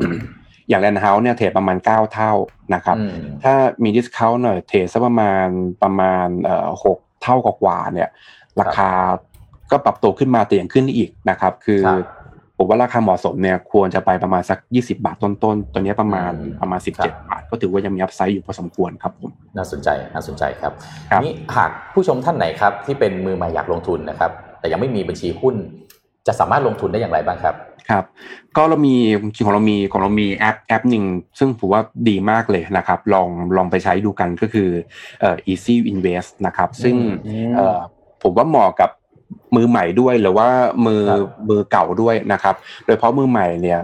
อย่าง Land House เนี่ยเทรดประมาณเก้าเท่านะครับ ถ้ามีดิสคาวหน่อยเทรดสักประมาณประมาณเอ่อหกเท่ากว่าเนี่ย ราคาก็ปรับตัวขึ้นมาแต่ยังขึ้นอีกนะครับ คือผมว่าราคาเหมาะสมเนี่ยควรจะไปประมาณสัก 20 บาทต้นๆตัวนี้ประมาณอืมประมาณครับ17 บาท ก็ถือว่ายังมีอัพไซด์อยู่พอสมควรครับผมน่าสนใจน่าสนใจครับครับนี้หากผู้ชมท่านไหนครับที่เป็นมือใหม่อยากลงทุนนะครับ แต่ยังไม่มีบัญชีหุ้น จะสามารถลงทุนได้อย่างไรบ้างครับ ครับก็เรามีจริงๆของเรามีของเรามีแอปแอปหนึ่งซึ่งผมว่าดีมากเลยนะครับ ลองลองไปใช้ดูกันก็คือเอ่อ easy invest นะครับ ซึ่งอืมเอ่อผมว่าเหมาะกับมือใหม่ด้วยหรือว่ามือครับมือเก่าด้วยนะครับ โดยเฉพาะมือใหม่เนี่ย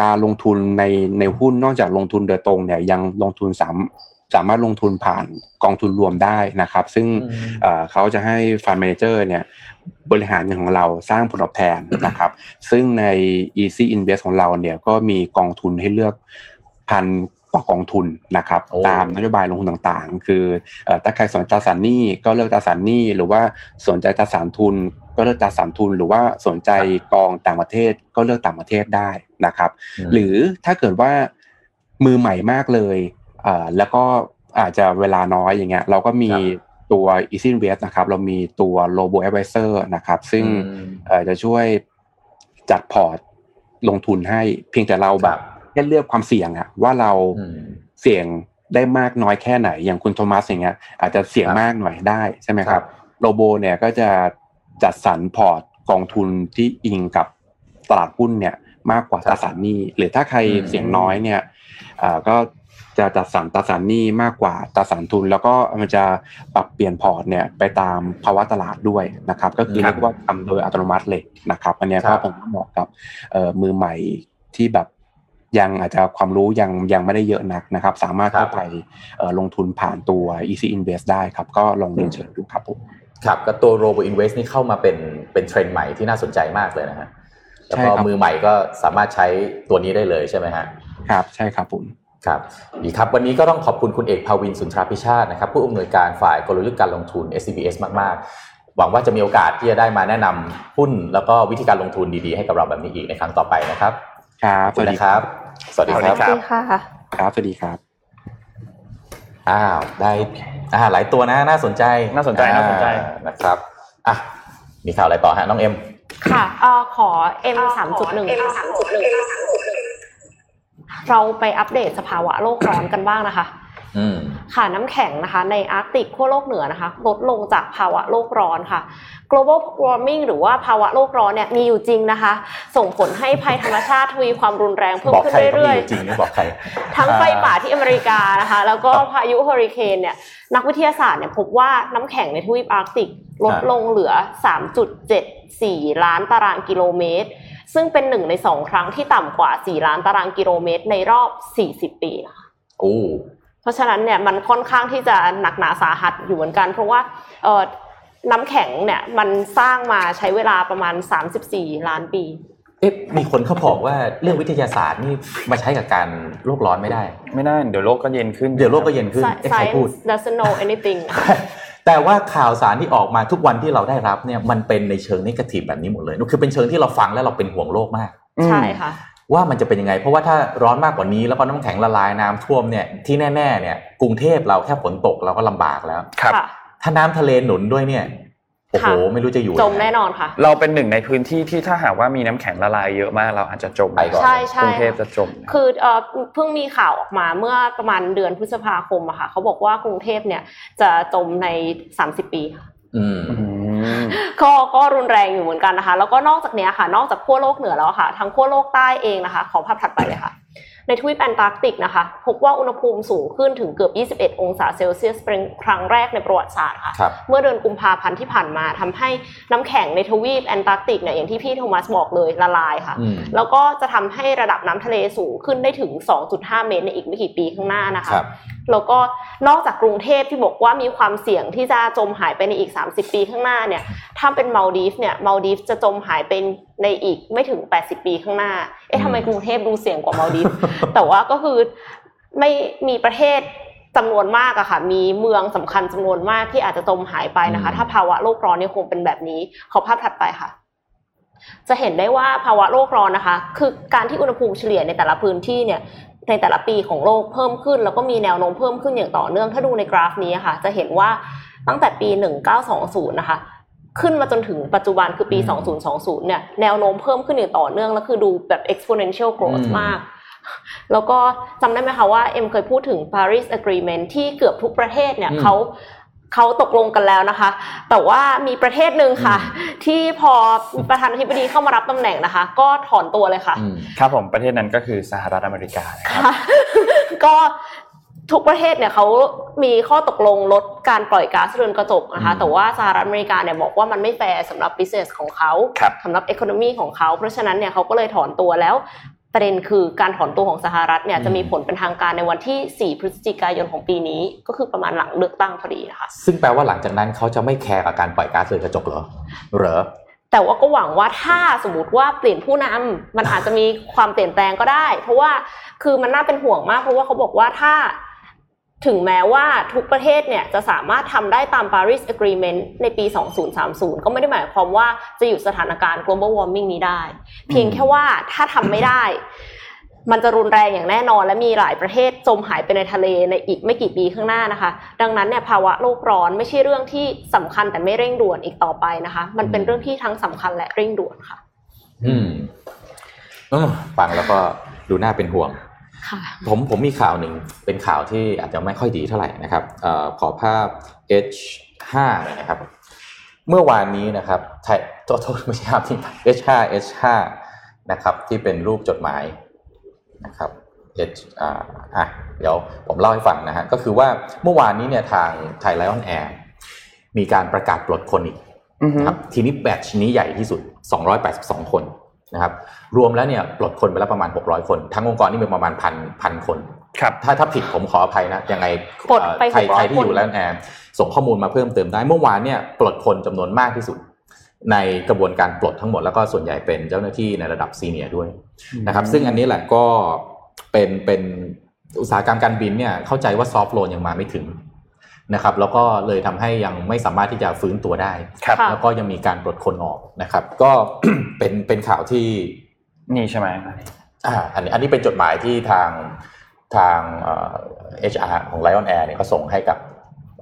การลงทุนในในหุ้นนอกจากลงทุนโดยตรงเนี่ยยังลงทุนสาม สามารถลงทุนผ่านกองทุนรวมได้นะครับ ซึ่งเอ่อเขาจะให้ฟัน d ม a เจอร์เนี่ยบริหารเงินของเราสร้างผลตอบแทนนะครับ ซึ่งใน Easy Invest ของเราเนี่ยก็มีกองทุนให้เลือกพันกว่ากองทุนนะครับโอ้ตามนโยบายลงทุนต่างๆ คือเอ่อถ้าใครสนใจตราสารหนี้ก็เลือกตราสารหนี้หรือว่าสนใจตราสารทุน ก็เลือกตราสารทุน หรือว่าสนใจกองต่างประเทศก็เลือกต่างประเทศได้นะครับ หรือถ้าเกิดว่ามือใหม่มากเลยเอ่อ แล้วก็อาจจะเวลาน้อยอย่างเงี้ย เราก็มีครับตัว Easy Invest นะครับ เรามีตัว Robo Advisor นะครับ ซึ่งอืมเอ่อจะช่วยจัดพอร์ตลงทุนให้เพียงแต่เราแบบแค่เลือกความเสี่ยงอะว่าเราอืมเสี่ยงได้มากน้อยแค่ไหน อย่างคุณโทมัสอย่างเงี้ยอาจจะเสี่ยงครับมากหน่อยได้ใช่ไหมครับ Robo เนี่ยก็จะจัดสรรพอร์ตกองทุนที่อิงกับตลาดหุ้นเนี่ยมากกว่าตราสารหนี้หรือถ้าใครอืมเสี่ยงน้อยเนี่ยอ่าก็ จะจัดสรรตราสารหนี้มากกว่าตราสารทุน แล้วก็มันจะปรับเปลี่ยนพอร์ตเนี่ยไปตามภาวะตลาดด้วยนะครับ ก็คือครัเรีบยกว่าทำโดยอัตโนมัติเลยนะครับ อันเนี้ยครัก็บผมว่าเหมาะกับเอ่อมือใหม่ที่แบบยังอาจจะความรู้ยังยังไม่ได้เยอะนักนะครับ สามารถเข้าไปเอ่อลงทุนผ่านตัว Easy Invest ได้ครับ ก็ลองเรียนเชิญดูครับผมครับก็ตัว Robo Invest นี่เข้ามาเป็นเป็นเทรนด์ใหม่ที่น่าสนใจมากเลยนะฮะแล้วใช่ก็ครับมือใหม่ก็สามารถใช้ตัวนี้ได้เลยใช่ไหมฮะครับ ใช่ครับผม ครับดีครับ วันนี้ก็ต้องขอบคุณคุณเอกภาวินสุนทราพิชาตินะครับ ผู้อำนวยการฝ่ายกลยุทธ์การลงทุน SCBS มาก ๆ หวังว่าจะมีโอกาสที่จะได้มาแนะนำหุ้นแล้วก็วิธีการลงทุนดีๆให้กับเราแบบนี้อีกในครั้งต่อไปนะครับครับขอบคุณนะครับ สวัสดีคสวัรัสบดีสวัสดีค่ะครับสวัสดีครับอ้าวได้อ่าหลายตัวนะน่าสนใจน่าสนใจน่าสนใจอ่นะครับอะมีข่าวอะไรต่อฮะน้องเอ็มค่ะเอ่อขอ M สามจุดหนึ่งเราไปอัปเดตสภาวะโลกร้อนกันบ้างนะคะอืมค่ะน้ำแข็งนะคะ ในอาร์กติกขั้วโลกเหนือนะคะ ลดลงจากภาวะโลกร้อนค่ะ global warming หรือว่าภาวะโลกร้อนเนี่ยมีอยู่จริงนะคะ ส่งผลให้ภัยธรรมชาติทวีความรุนแรงเพิ่มบอกขึ้นใครก็มีเรื่อยอยู่จริงนี่บอกใครๆทั้งไฟป่าที่อเมริกานะคะ แล้วก็พายุเฮอริเคนเนี่ยนักวิทยาศาสตร์เนี่ยพบว่าน้ำแข็งในทวีปอาร์กติกลดลงเหลือ 3.74 ล้านตารางกิโลเมตร ซึ่งเป็นหนึ่งในสองครั้งที่ต่ำกว่า 4 ล้านตารางกิโลเมตรในรอบ 40 ปีนะคะโอ้เพราะฉะนั้นเนี่ยมันค่อนข้างที่จะหนักหนาสาหัสอยู่เหมือนกัน เพราะว่าเอ่อน้ำแข็งเนี่ยมันสร้างมาใช้เวลาประมาณ 34 ล้านปีเอ๊ะมีคนเขาบอกว่าเรื่องวิทยาศาสตร์นี่มาใช้กับการโลกร้อนไม่ได้ ไม่ได้เดี๋ยวโลกก็เย็นขึ้นเดี๋ยวโลกก็เย็นขึ้นเอ๊ะใครพูด Science doesn't know anything แต่ว่าข่าวสารที่ออกมาทุกวันที่เราได้รับเนี่ยมันเป็นในเชิงนิเกทีฟแบบนี้หมดเลยคือเป็นเชิงที่เราฟังแล้วเราเป็นห่วงโลกมากอืมใช่ค่ะว่ามันจะเป็นยังไง เพราะว่าถ้าร้อนมากกว่านี้แล้วก็น้ำแข็งละลายน้ำท่วมเนี่ยที่แน่ๆเนี่ยกรุงเทพเราแค่ฝนตกเราก็ลำบากแล้วครับค่ะถ้าน้ำทะเลหนุนด้วยเนี่ย โอ้โหค่ะไม่รู้จะอยู่จมยังไงแน่นอนค่ะ เราเป็นหนึ่งในพื้นที่ที่ถ้าหากว่ามีน้ำแข็งละลายเยอะมากเราอาจจะจมไปก่อนใช่ใช่กรุงเทพจะจม คือเอ่อเพิ่งมีข่าวออกมาเมื่อประมาณเดือนพฤษภาคมอะค่ะเขาบอกว่ากรุงเทพเนี่ยจะจมใน 30 ปีค่ะอืมอืมก็ก็รุนแรงอยู่เหมือนกันนะคะ แล้วก็นอกจากเนี้ยค่ะ นอกจากขั้วโลกเหนือแล้วค่ะทางขั้วโลกใต้เองนะคะ ขอภาพถัดไปเลยค่ะ ในทวีปแอนตาร์กติกนะคะ พบว่าอุณหภูมิสูงขึ้นถึงเกือบ 21 องศาเซลเซียสเป็นครั้งแรกในประวัติศาสตร์ค่ะครับเมื่อเดือนกุมภาพันธ์ที่ผ่านมาทำให้น้ำแข็งในทวีปแอนตาร์กติกเนี่ยอย่างที่พี่โทมัสบอกเลยละลายค่ะอืมแล้วก็จะทำให้ระดับน้ำทะเลสูงขึ้นได้ถึง 2.5 เมตรในอีกไม่กี่ปีข้างหน้านะคะครับแล้วก็นอกจากกรุงเทพที่บอกว่ามีความเสี่ยงที่จะจมหายไปในอีก 30 ปีข้างหน้าเนี่ยถ้าเป็นมาลดีฟเนี่ยมาลดีฟจะจมหายเป็น ในอีกไม่ถึง 80 ปีข้างหน้า เอ๊ะทำไมกรุงเทพดูเสี่ยงกว่ามาลดีฟแต่ว่าก็คือไม่มีประเทศจำนวนมากอะค่ะ มีเมืองสำคัญจำนวนมากที่อาจจะจมหายไปนะคะอืมถ้าภาวะโลกร้อนเนี่ยคงเป็นแบบนี้ ขอภาพถัดไปค่ะ จะเห็นได้ว่าภาวะโลกร้อนนะคะ คือการที่อุณหภูมิเฉลี่ยในแต่ละพื้นที่เนี่ย ในแต่ละปีของโลกเพิ่มขึ้น แล้วก็มีแนวโน้มเพิ่มขึ้นอย่างต่อเนื่อง ถ้าดูในกราฟนี้ค่ะ จะเห็นว่าตั้งแต่ปี 1920 นะคะ ขึ้นมาจนถึงปัจจุบันคือปีอืม2020 เนี่ยแนวโน้มเพิ่มขึ้นอย่างต่อเนื่องแล้วคือดูแบบ exponential growth อืมมาก แล้วก็จำได้ไหมคะว่าเอ็มเคยพูดถึง Paris Agreement ที่เกือบทุกประเทศเนี่ยอืมเขาเขาตกลงกันแล้วนะคะ แต่ว่ามีประเทศหนึ่งค่ะ ที่พอประธานาธิบดีเข้ามารับตำแหน่งนะคะ ก็ถอนตัวเลยค่ะอืมครับผมประเทศนั้นก็คือสหรัฐอเมริกานะครับค่ะก็ ทุกประเทศเนี่ยเขามีข้อตกลงลดการปล่อยก๊าซเรือนกระจกนะคะอืมแต่ว่าสหรัฐอเมริกาเนี่ยบอกว่ามันไม่แฟร์สำหรับ business ของเขาครับสำหรับ economy ของเขา เพราะฉะนั้นเนี่ยเขาก็เลยถอนตัวแล้วประเด็นคือการถอนตัวของสหรัฐเนี่ยจะมีผลเป็นทางการในวันที่ 4 พฤศจิกายนของปีนี้ ก็คือประมาณหลังเลือกตั้งพอดีนะคะซึ่งแปลว่าหลังจากนั้นเขาจะไม่แคร์กับการปล่อยก๊าซเรือนกระจกเหรอเหรอแต่ว่าก็หวังว่าถ้าสมมติว่าเปลี่ยนผู้นำมันอาจจะมีความเปลี่ยนแปลงก็ได้ เพราะว่าคือมันน่าเป็นห่วงมากเพราะว่าเขาบอกว่าถ้า ถึงแม้ว่าทุกประเทศเนี่ยจะสามารถทำได้ตาม Paris Agreement ในปี 2030 ก็ไม่ได้หมายความว่าจะอยู่สถานการณ์ global warming นี้ได้ เพียงแค่ว่าถ้าทำไม่ได้ มันจะรุนแรงอย่างแน่นอน และมีหลายประเทศจมหายไปในทะเลในอีกไม่กี่ปีข้างหน้านะคะ ดังนั้นเนี่ยภาวะโลกร้อนไม่ใช่เรื่องที่สำคัญแต่ไม่เร่งด่วนอีกต่อไปนะคะ มันเป็นเรื่องที่ทั้งสำคัญและเร่งด่วนค่ะ อืมเออฟังแล้วก็ดูน่าเป็นห่วง ผมผมมีข่าวหนึ่งเป็นข่าวที่อาจจะไม่ค่อยดีเท่าไหร่นะครับเอ่อขอภาพ H5 หน่อยนะครับ เมื่อวานนี้นะครับไทยโทษโทษไม่ใช่ภาพที่ H5 H5 นะครับที่เป็นรูปจดหมายนะครับ H อ่าอะเดี๋ยวผมเล่าให้ฟังนะฮะก็คือว่าเมื่อวานนี้เนี่ยทาง Thai Lion Air มีการประกาศปลดคนอีกอือฮึนะครับทีนี้ batch นี้ใหญ่ที่สุด 282 คน นะครับรวมแล้วเนี่ยปลดคนไปแล้วประมาณ 600 คน ทั้งองค์กรนี่มีประมาณพันพันคนครับถ้าถ้าผิดผมขออภัยนะยังไงปลดไปเอ่อใคร600ใครที่อยู่คนแล้วแอร์ส่งข้อมูลมาเพิ่มเติมได้เมื่อวานเนี่ยปลดคนจำนวนมากที่สุด ในกระบวนการปลดทั้งหมดแล้วก็ส่วนใหญ่เป็นเจ้าหน้าที่ในระดับซีเนียร์ด้วยนะครับ ซึ่งอันนี้แหละก็เป็นเป็นอุตสาหกรรมการบินเนี่ยเข้าใจว่าซอฟท์โลนยังมาไม่ถึง นะครับแล้วก็เลยทำให้ยังไม่สามารถที่จะฟื้นตัวได้ครับค่ะแล้วก็ยังมีการปลดคนออกนะครับ ก็เป็นเป็นข่าวที่นี่ใช่ไหมอ่าอันนี้อันนี้เป็นจดหมายที่ทางทางเอ่อ HR ของ Lion Air เนี่ยก็ส่งให้กับ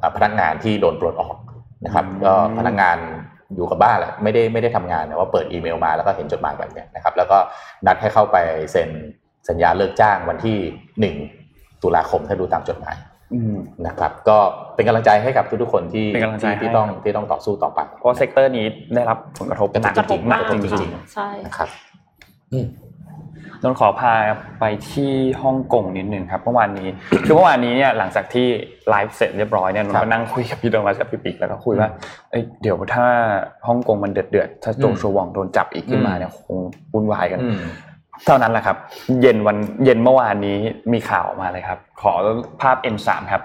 อ่าพนักงานที่โดนปลดออกนะครับอืมก็พนักงานอยู่กับบ้านแหละไม่ได้ไม่ได้ทำงานแต่ว่าเปิดอีเมลมาแล้วก็เห็นจดหมายแบบเนี้ยนะครับ แล้วก็นัดให้เข้าไปเซ็นสัญญาเลิกจ้างวันที่หนึ่งตุลาคมถ้าดูตามจดหมายอืม นะครับ ก็เป็นกำลังใจให้กับทุกๆคนที่เป็นกำลังใจที่ที่ให้ต้องครับที่ต้องต่อสู้ต่อไป เพราะ sector นี้ได้รับผลกระทบกระทบหนักกระทบมากจริงจๆริงใช่นะครับอืมนนท์ขอพาไปที่ฮ่องกงนิดนึงครับเมื่อวานนี้คือเมื่อวานนี้เนี่ยหลังจากที่ไลฟ์เสร็จเรียบร้อยเนี่ยนนครัท์บก็นั่งคุยกับพี่โดมัสกับพี่ปิ๊กแล้วก็คุยว่าเอ้ยเดี๋ยวถ้าฮ่องกงมันเดือดเดือดๆถ้าโจอืมชัววองโดนจับอีกขึ้นมาอืมเนี่ยคงวุ่นวายกันอืม เท่านั้นแหละครับ เย็นวันเย็นเมื่อวานนี้มีข่าวออกมาเลยครับ ขอภาพ N3 ครับ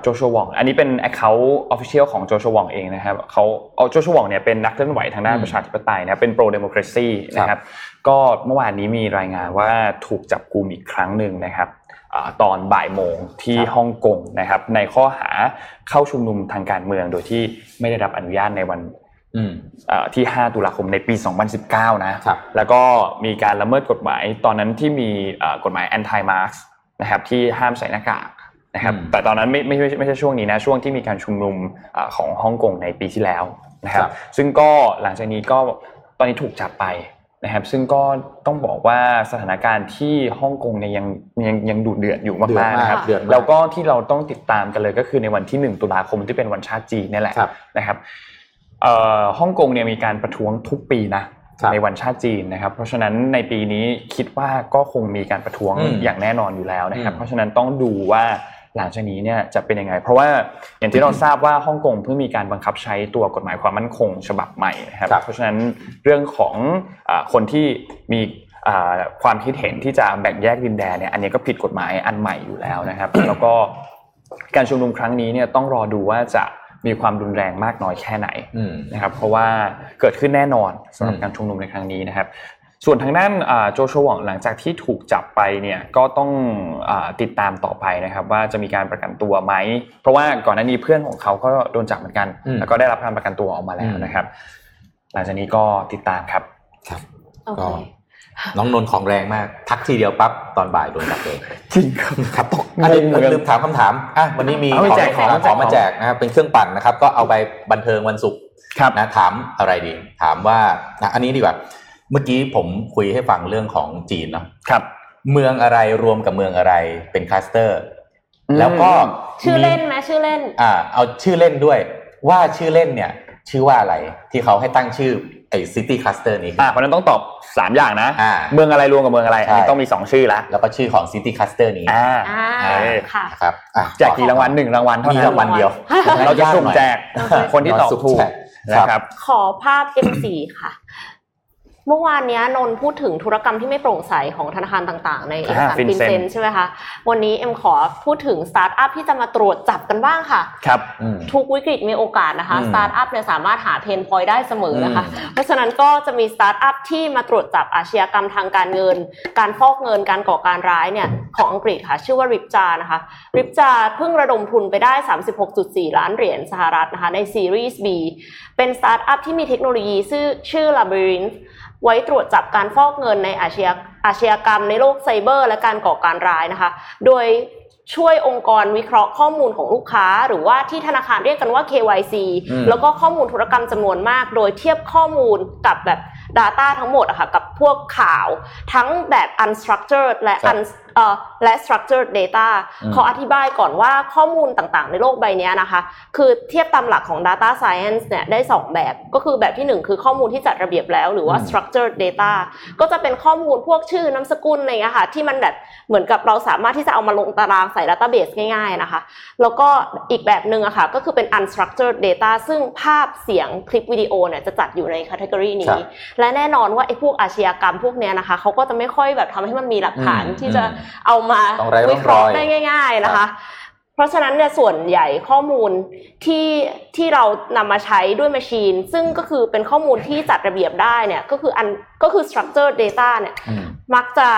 โจชัววอง อันนี้เป็น Account Official ของโจชัววองเองนะครับเขาเอาโจชัววองเนี่ยเป็นนักเคลื่อนไหวทางด้านอืมประชาธิปไตยนะเป็น pro democracy นะครับ ก็เมื่อวานนี้มีรายงานว่าถูกจับกุมอีกครั้งหนึ่งนะครับอ่าตอนบ่ายโมงที่ครับฮ่องกงนะครับ ในข้อหาเข้าชุมนุมทางการเมืองโดยที่ไม่ได้รับอนุญาตในวันอืมเอ่อ ที่ 5 ตุลาคมในปี 2019 นะครับแล้วก็มีการละเมิดกฎหมายตอนนั้นที่มีเอ่อกฎหมาย anti mask นะครับที่ห้ามใส่หน้ากากนะครับอืมแต่ตอนนั้นไม่ไม่ไม่ไม่ใช่ช่วงนี้นะช่วงที่มีการชุมนุมเอ่อของฮ่องกงในปีที่แล้วนะครับครับซึ่งก็หลังจากนี้ก็ตอนนี้ถูกจับไปนะครับซึ่งก็ต้องบอกว่าสถานการณ์ที่ฮ่องกงเนี่ยยังยังยังดุเดือดอยู่เดือดมากๆมากนะครับเดือดมากแล้วก็ที่เราต้องติดตามกันเลยก็คือในวันที่ 1 ตุลาคมที่เป็นวันชาติจีนนี่แหละครับนะครับเอ่อ ฮ่องกงเนี่ยมีการประท้วงทุกปีนะครับในวันชาติจีนนะครับ เพราะฉะนั้นในปีนี้คิดว่าก็คงมีการประท้วงอืมอย่างแน่นอนอยู่แล้วนะครับอืมเพราะฉะนั้นต้องดูว่าหลังจากนี้เนี่ยจะเป็นยังไง เพราะว่าอย่างที่เราทราบว่าฮ่องกงเพิ่งมีการบังคับใช้ตัวกฎหมายความมั่นคงฉบับใหม่นะครับครับเพราะฉะนั้นเรื่องของอาคนที่มีอ่าความคิดเห็นที่จะแบ่งแยกดินแดนเนี่ยอันนี้ก็ผิดกฎหมายอันใหม่อยู่แล้วนะครับ แล้วก็การชุมนุมครั้งนี้เนี่ยต้องรอดูว่าจะ มีความรุนแรงมากน้อยแค่ไหนอืมนะครับเพราะว่าเกิดขึ้นแน่นอนสำหรับอืมการชุมนุมในครั้งนี้นะครับ ส่วนทางด้านอ่าโจชัวหว่องหลังจากที่ถูกจับไปเนี่ยก็ต้องอาติดตามต่อไปนะครับว่าจะมีการประกันตัวไหม เพราะว่าก่อนหน้านี้เพื่อนของเขาก็โดนจับเหมือนกันอืมแล้วก็ได้รับการประกันตัวออกมาแล้วอืมนะครับ หลังจากนี้ก็ติดตามครับครับโอเคก็ น้องนนท์ของแรงมาก ทักทีเดียวปั๊บตอนบ่ายโดนจับเลยจริงครับครับตกงงเหมือนกันลืมถามคำถามอะวันนี้มีเอาไปแจกของของแจกของมาแจกนะครับเป็นเครื่องปั่นนะครับ ก็เอาไปบันเทิงวันศุกร์ครับนะถามอะไรดี ถามว่าอะอันนี้ดีกว่า เมื่อกี้ผมคุยให้ฟังเรื่องของจีนเนาะครับ เมืองอะไรรวมกับเมืองอะไรเป็น clusterอืมแล้วก็ชื่อเล่นมีไหมชื่อเล่น อ่า เอาชื่อเล่นด้วย ว่าชื่อเล่นเนี่ย ชื่อว่าอะไรที่เขาให้ตั้งชื่อไอ้ city cluster นี้ขึ้นอ่าเพราะฉะนั้นต้องตอบสามอย่างนะอ่าเมืองอะไรรวมกับเมืองอะไรอันนี้ใช่ต้องมีสองชื่อละแล้วก็ชื่อของ city cluster นี้อ่าอ่าเออค่ะนะครับอะแจกกี่รางวัลหนึ่งรางวัลเท่ามีนั้นรางวัลเดียว เราจะสุ่มแจกโอเคคนที่ตอบถูกแจกนะครับขอภาพ M4 ค่ะ เมื่อวานเนี้ยนนท์พูดถึงธุรกรรมที่ไม่โปร่งใสของธนาคารต่างๆ ในเอกสารอ่าฟินเซน FinCEN ใช่ไหมคะ วันนี้เอ็มขอพูดถึงสตาร์ทอัพที่จะมาตรวจจับกันบ้างค่ะ ครับอืมทุกวิกฤตมีโอกาสนะคะอืมสตาร์ทอัพเนี่ยสามารถหา pain point ได้เสมอนะคะอืมเพราะฉะนั้นก็จะมีสตาร์ทอัพที่มาตรวจจับอาชญากรรมทางการเงิน การฟอกเงิน การก่อการร้ายเนี่ยของอังกฤษค่ะ ชื่อว่า Ripjar นะคะ Ripjar เพิ่งระดมทุนไปได้ 36.4 ล้านเหรียญสหรัฐนะคะในซีรีส์ B เป็นสตาร์ทอัพที่มีเทคโนโลยีชื่อชื่อ Labyrinth ไว้ตรวจจับการฟอกเงินในอาชญาอาชญากรรมในโลกไซเบอร์ และการก่อการร้ายนะคะ โดยช่วยองค์กรวิเคราะห์ข้อมูลของลูกค้า หรือว่าที่ธนาคารเรียกกันว่า KYC อืมแล้วก็ข้อมูลธุรกรรมจำนวนมาก โดยเทียบข้อมูลกับแบบ Data ทั้งหมดอะค่ะกับพวกข่าว ทั้งแบบ unstructured และครับ un เอ่อและ structured data อืมขออธิบายก่อนว่าข้อมูลต่างๆ ในโลกใบเนี้ยนะคะ คือเทียบตามหลักของ data science เนี่ยได้ 2 แบบ ก็คือแบบที่ 1 คือข้อมูลที่จัดระเบียบแล้วหรือว่าอืม structured data ก็จะเป็นข้อมูลพวกชื่อนามสกุลอะไรเงี้ยค่ะที่มันแบบเหมือนกับเราสามารถที่จะเอามาลงตารางใส่ database ง่าย ๆนะคะ แล้วก็อีกแบบหนึ่งอะค่ะก็คือเป็น unstructured data ซึ่งภาพเสียงคลิปวิดีโอเนี่ยจะจัดอยู่ใน category ครันี้บและแน่นอนว่าไอ้พวกอาชญากรรมพวกเนี้ยนะคะเขาก็จะไม่ค่อยแบบทำให้มันมีหลักฐานอืมที่จะอืมเอามาต้องไร้ร่องวิเคราะห์รอยได้ง่าย ๆนะคะ เพราะฉะนั้นเนี่ยส่วนใหญ่ข้อมูลที่ที่เรานำมาใช้ด้วยแมชชีน ซึ่งก็คือเป็นข้อมูลที่จัดระเบียบได้เนี่ยก็คืออันก็คือ structured data เนี่ยอืมมักจะ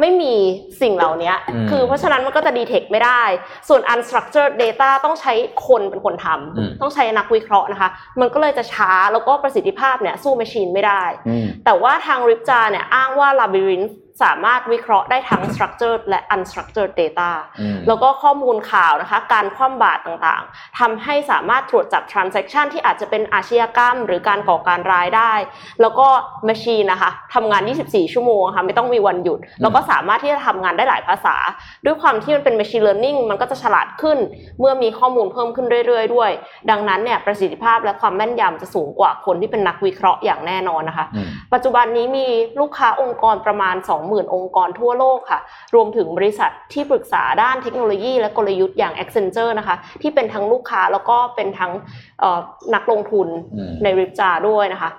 ไม่มีสิ่งเหล่านี้อืมคือเพราะฉะนั้นมันก็จะ detect ไม่ได้ ส่วน unstructured data ต้องใช้คนเป็นคนทอืมำต้องใช้นักวิเคราะห์นะคะ มันก็เลยจะช้าแล้วก็ประสิทธิภาพเนี่ยสู้แมชชีนไม่ได้อืมแต่ว่าทาง Ripja เนี่ยอ้างว่า Labyrinth สามารถวิเคราะห์ได้ทั้ง structured และ unstructured data อืมแล้วก็ข้อมูลข่าวนะคะ การคว่ำบาตรต่างๆทำให้สามารถตรวจจับ transaction ที่อาจจะเป็นอาชญากรรม หรือการก่อการร้ายได้ แล้วก็ machine นะคะทำงาน 24 ชั่วโมงค่ะไม่ต้องมีวันหยุด แล้วก็สามารถที่จะทำงานได้หลายภาษา ด้วยความที่มันเป็น machine learning มันก็จะฉลาดขึ้น เมื่อมีข้อมูลเพิ่มขึ้นเรื่อยๆ ด้วย ดังนั้นเนี่ยประสิทธิภาพและความแม่นยำจะสูงกว่าคนที่เป็นนักวิเคราะห์อย่างแน่นอนนะคะอืมปัจจุบันนี้มีลูกค้าองค์กรประมาณ20,000 องค์กรทั่วโลกค่ะ รวมถึงบริษัทที่ปรึกษาด้านเทคโนโลยี และกลยุทธ์อย่าง Accenture นะคะ ที่เป็นทั้งลูกค้าแล้วก็เป็นทั้งเอ่อนักลงทุนอืมในริปจาด้วยนะคะ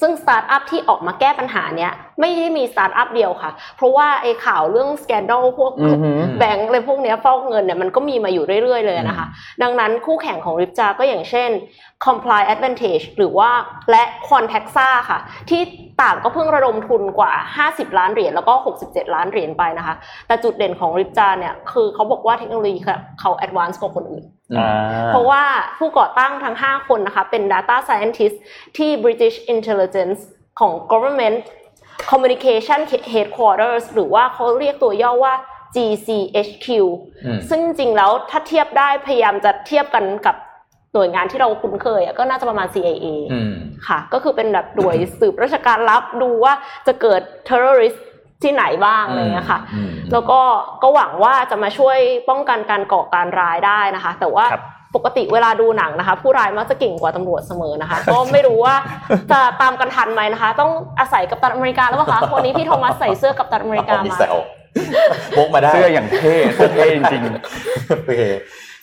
ซึ่งสตาร์ทอัพที่ออกมาแก้ปัญหาเนี้ยไม่ได้มีสตาร์ทอัพเดียวค่ะ เพราะว่าไอ้ข่าวเรื่องสแกนด l พวกอือหือแบงก์อะไรพวกเนี้ยฟอกเงินเนี่ยมันก็มีมาอยู่เรื่อยๆเลยนะคะ ดังนั้นคู่แข่งของ Ripjar ก็อย่างเช่น Comply Advantage หรือว่าและ Quantexa ค่ะ ที่ต่างก็เพิ่งระดมทุนกว่า 50 ล้านเหรียญแล้วก็ 67 ล้านเหรียญไปนะคะ แต่จุดเด่นของ Ripjar เนี่ยคือเขาบอกว่าเทคโนโลยีเขา advance กว่าคนอื่นอ่าเพราะว่าผู้ก่อตั้งทั้ง 5 คนนะคะ เป็น Data Scientist ที่ British Intelligence ของ Government Communication Headquarters หรือว่าเขาเรียกตัวย่อว่า GCHQ อืมซึ่งจริงๆแล้วถ้าเทียบได้พยายามจะเทียบกันกับหน่วยงานที่เราคุ้นเคยอะก็น่าจะประมาณ CIA อืมค่ะ ก็คือเป็นแบบหน่วยสืบราชการลับดูว่าจะเกิด terrorist ที่ไหนบ้างอะไรเงี้ยค่ะอืมแล้วก็ก็หวังว่าจะมาช่วยป้องกันการก่อการร้ายได้นะคะ แต่ว่าครับ ปกติเวลาดูหนังนะคะ ผู้ร้ายมักจะเก่งกว่าตำรวจเสมอนะคะ ก็ไม่รู้ว่าจะตามกันทันไหมนะคะ ต้องอาศัยกับตันอเมริกาแล้วเปล่าคะวันนี้พี่โทมัสใส่เสื้อกับตันอเมริกามีมาแซวพกมาได้เสื้ออย่างเท่เสื้อเท่จริงโอเค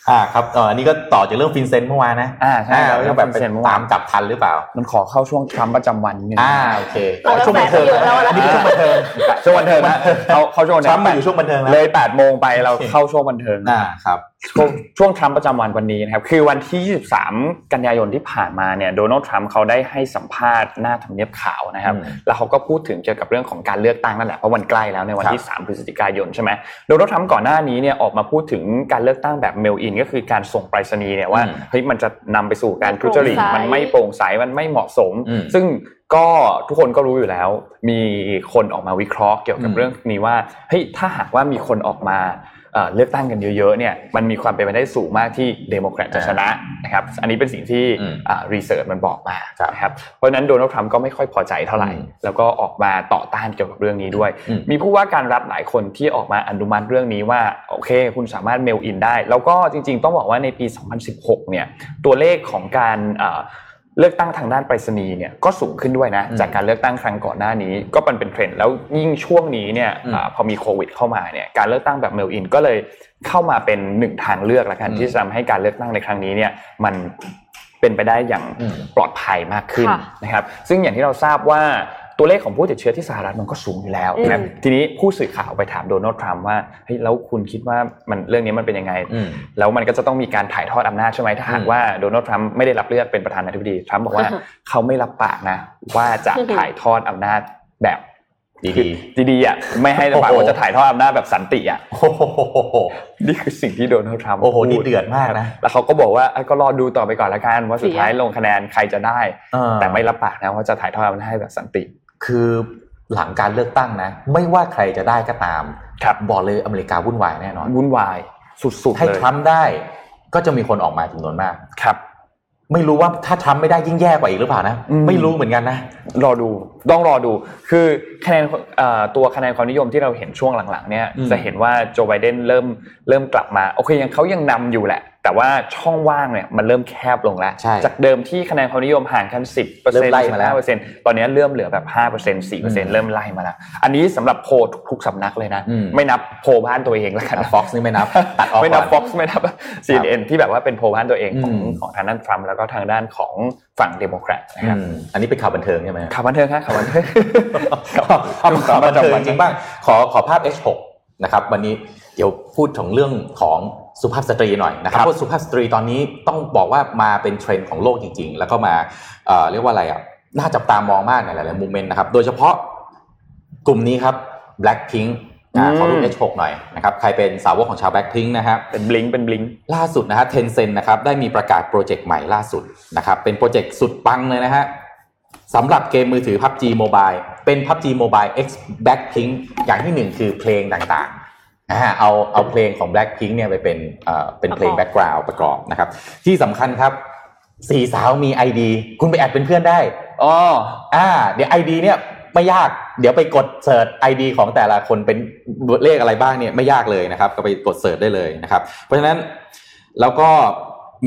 อ่าครับเอ่ออันนี้ก็ต่อจากเรื่องฟินเซนต์เมื่อวานนะอ่าใช่ครับก็แบบไปเรื่อง FinCEN เมื่อวานตามจับทันหรือเปล่า มันขอเข้าช่วงทรัมป์ประจำวันนิดนึงอ่าโอเคเราช่วงบันเทิงแตะไปเยอะแล้วนะอันนี้คือช่วงบันเทิงช่วงบันเทิงนะเขาเข้าช่วงทรัมป์มาอยู่ช่วงบันเทิงแล้วเลยแปดโมงไปเราเข้าช่วงบันเทิงอ่าครับ ช่วงช่วงทรัมป์ประจำวันวันนี้นะครับคือวันที่ 23 กันยายนที่ผ่านมาเนี่ยโดนัลด์ทรัมป์เขาได้ให้สัมภาษณ์หน้าทำเนียบขาวนะครับอืมแล้วเขาก็พูดถึงเกี่ยวกับเรื่องของการเลือกตั้งนั่นแหละเพราะวันใกล้แล้วในวันที่ 3 พฤศจิกายนใช่ไหมโดนัลด์ทรัมป์ก่อนหน้านี้เนี่ยออกมาพูดถึงการเลือกตั้งแบบเมลอินก็คือการส่งไปรษณีย์เนี่ยว่าอืมเฮ้ยมันจะนำไปสู่การทุจริตโปร่งใสมันไม่โปร่งใสมันไม่เหมาะสมอืมซึ่งก็ทุกคนก็รู้อยู่แล้ว มีคนออกมาวิเคราะห์เกี่ยวกับอืมเรื่องนี้ว่าเฮ้ยถ้าหากว่ามีคนออกมา เอ่อเลือกตั้งกันเยอะๆเนี่ยมันมีความเป็นไปได้สูงมากที่เดโมแครตจะชนะนะครับอันนี้เป็นสิ่งที่อืม research มันบอกมาครับนะครับเพราะฉะนั้นโดนัลด์ทรัมป์ก็ไม่ค่อยพอใจเท่าไหร่อืมแล้วก็ออกมาต่อต้านเกี่ยวกับเรื่องนี้ด้วยอืมมีผู้ว่าการรัฐหลายคนที่ออกมาอนุมัติเรื่องนี้ว่าโอเค คุณสามารถ mail-in ได้ แล้วก็จริง ๆ ต้องบอกว่าในปี 2016 เนี่ยตัวเลขของการ เอ่อเลือกตั้งทางด้านไปรษณีย์เนี่ยก็สูงขึ้นด้วยนะอืมจากการเลือกตั้งครั้งก่อนหน้านี้ก็เป็นเป็นเทรนด์แล้วยิ่งช่วงนี้เนี่ยอืมอาพอมีโควิดเข้ามาเนี่ยการเลือกตั้งแบบเมลอินก็เลยเข้ามาเป็นหนึ่งทางเลือกละกันอืมที่จะทำให้การเลือกตั้งในครั้งนี้เนี่ยมันเป็นไปได้อย่างอืมปลอดภัยมากขึ้นค่ะนะครับซึ่งอย่างที่เราทราบว่า ตัวเลขของผู้ติดเชื้อที่สหรัฐมันก็สูงอยู่แล้วนะครับอืมทีนี้ผู้สื่อข่าวไปถามโดนัลด์ทรัมป์ว่าเฮ้ยแล้วคุณคิดว่ามันเรื่องนี้มันเป็นยังไงอืมแล้วมันก็จะต้องมีการถ่ายทอดอำนาจใช่ไหมถ้าหากอืมว่าโดนัลด์ทรัมป์ไม่ได้รับเลือกเป็นประธานาธิบดีทรัมป์บอกว่าอือฮะเขาไม่รับปากนะ ว่าจะถ่ายทอดอำนาจแบบดีคือดีๆอะไม่ให้ปากโอ้โหว่าจะถ่ายทอดอำนาจแบบสันติอะๆโอ้โหนี่คือสิ่งที่โดนัลด์ทรัมป์โอ้โหพูนี่เดือดมากนะแล้วเขาก็บอกว่าเอ้ยก็รอดูต่อไปก่อนละกันว่าสุดท้ายเสียลงคะแนนใครจะได้เออแต่ไม่รับปากนะว่าจะถ่ายทอดอำนาจให้แบบสันติ คือหลังการเลือกตั้งนะ ไม่ว่าใครจะได้ก็ตามครับบอกเลยอเมริกาวุ่นวายแน่นอนวุ่นวายสุดๆให้เลยทรัมป์ได้ ก็จะมีคนออกมาจำนวนมากครับ ไม่รู้ว่าถ้าทรัมป์ไม่ได้ยิ่งแย่กว่าอีกหรือเปล่านะอืมไม่รู้เหมือนกันนะรอดูต้องรอดู คือคะแนนเอ่อตัวคะแนนความนิยมที่เราเห็นช่วงหลังๆ เนี่ยอืมจะเห็นว่าโจไบเดนเริ่มเริ่มกลับมาโอเคยังเขายังนำอยู่แหละ แต่ว่าช่องว่างเนี่ยมันเริ่มแคบลงแล้วใช่จากเดิมที่คะแนนความนิยมห่างกัน 10เปอร์เริ่เซ็นมต์ไล่มาแล้วเปอร์เซ็นต์ตอนนี้เริ่มเหลือแบบ5เปอร์เซ็นต์4เปอร์เซ็นอืต์มเริ่มไล่มาแล้ว อันนี้สำหรับโพลทุกๆสำนักเลยนะอืมไม่นับโพลบ้านตัวเองแล้วกันฟ็อกซ์นี่ไม่นับตัดออกไม่นับก็ Fox ไม่นับ CNN ที่แบบว่าเป็นโพลบ้านตัวเองของอืมของทางด้านทรัมป์แล้วก็ทางด้านของฝั่งเดโมแครตนะครับอืมอันนี้เป็นข่าวบันเทิงใช่ไหมข่าวบันเทิงครับข่าวบันเทิงเอาข่าวบันเทิงจริงบ้างขอขอภาพ H6 นะครับวันนี้เดี๋ยวพูดถึงเรื่องของ สุภาพสตรีหน่อยนะครับครับเพราะสุภาพสตรีตอนนี้ต้องบอกว่ามาเป็นเทรนด์ของโลกจริง ๆ แล้วก็มาเอ่อเรียกว่าอะไรอะน่าจับตามองมากในหลายๆ movement นะครับ โดยเฉพาะกลุ่มนี้ครับ Blackpink อ่าขอรูป H6 หน่อยนะครับ ใครเป็นสาวกของชาว Blackpink นะครับ เป็นบลิงเป็นบลิงล่าสุดนะฮะเทนเซ็นนะครับ ได้มีประกาศโปรเจกต์ใหม่ล่าสุดนะครับ เป็นโปรเจกต์สุดปังเลยนะฮะสำหรับเกมมือถือ PUBG Mobile เป็น PUBG Mobile X Blackpink อย่างที่หนึ่งคือเพลงต่างๆนะฮะ เอาเอาเพลงของ Blackpink เนี่ยไปเป็นเอ่อเป็นเพลงประกอบแบ็กกราวด์ประกอบนะครับ ที่สำคัญครับสี่สาวมี ID คุณไป add เป็นเพื่อนได้อ๋ออ่า เดี๋ยว ID เนี่ยไม่ยาก เดี๋ยวไปกดเสิร์ช ID ของแต่ละคนเป็นเลขอะไรบ้างเนี่ยไม่ยากเลยนะครับ ก็ไปกด search ได้เลยนะครับ เพราะฉะนั้นแล้วก็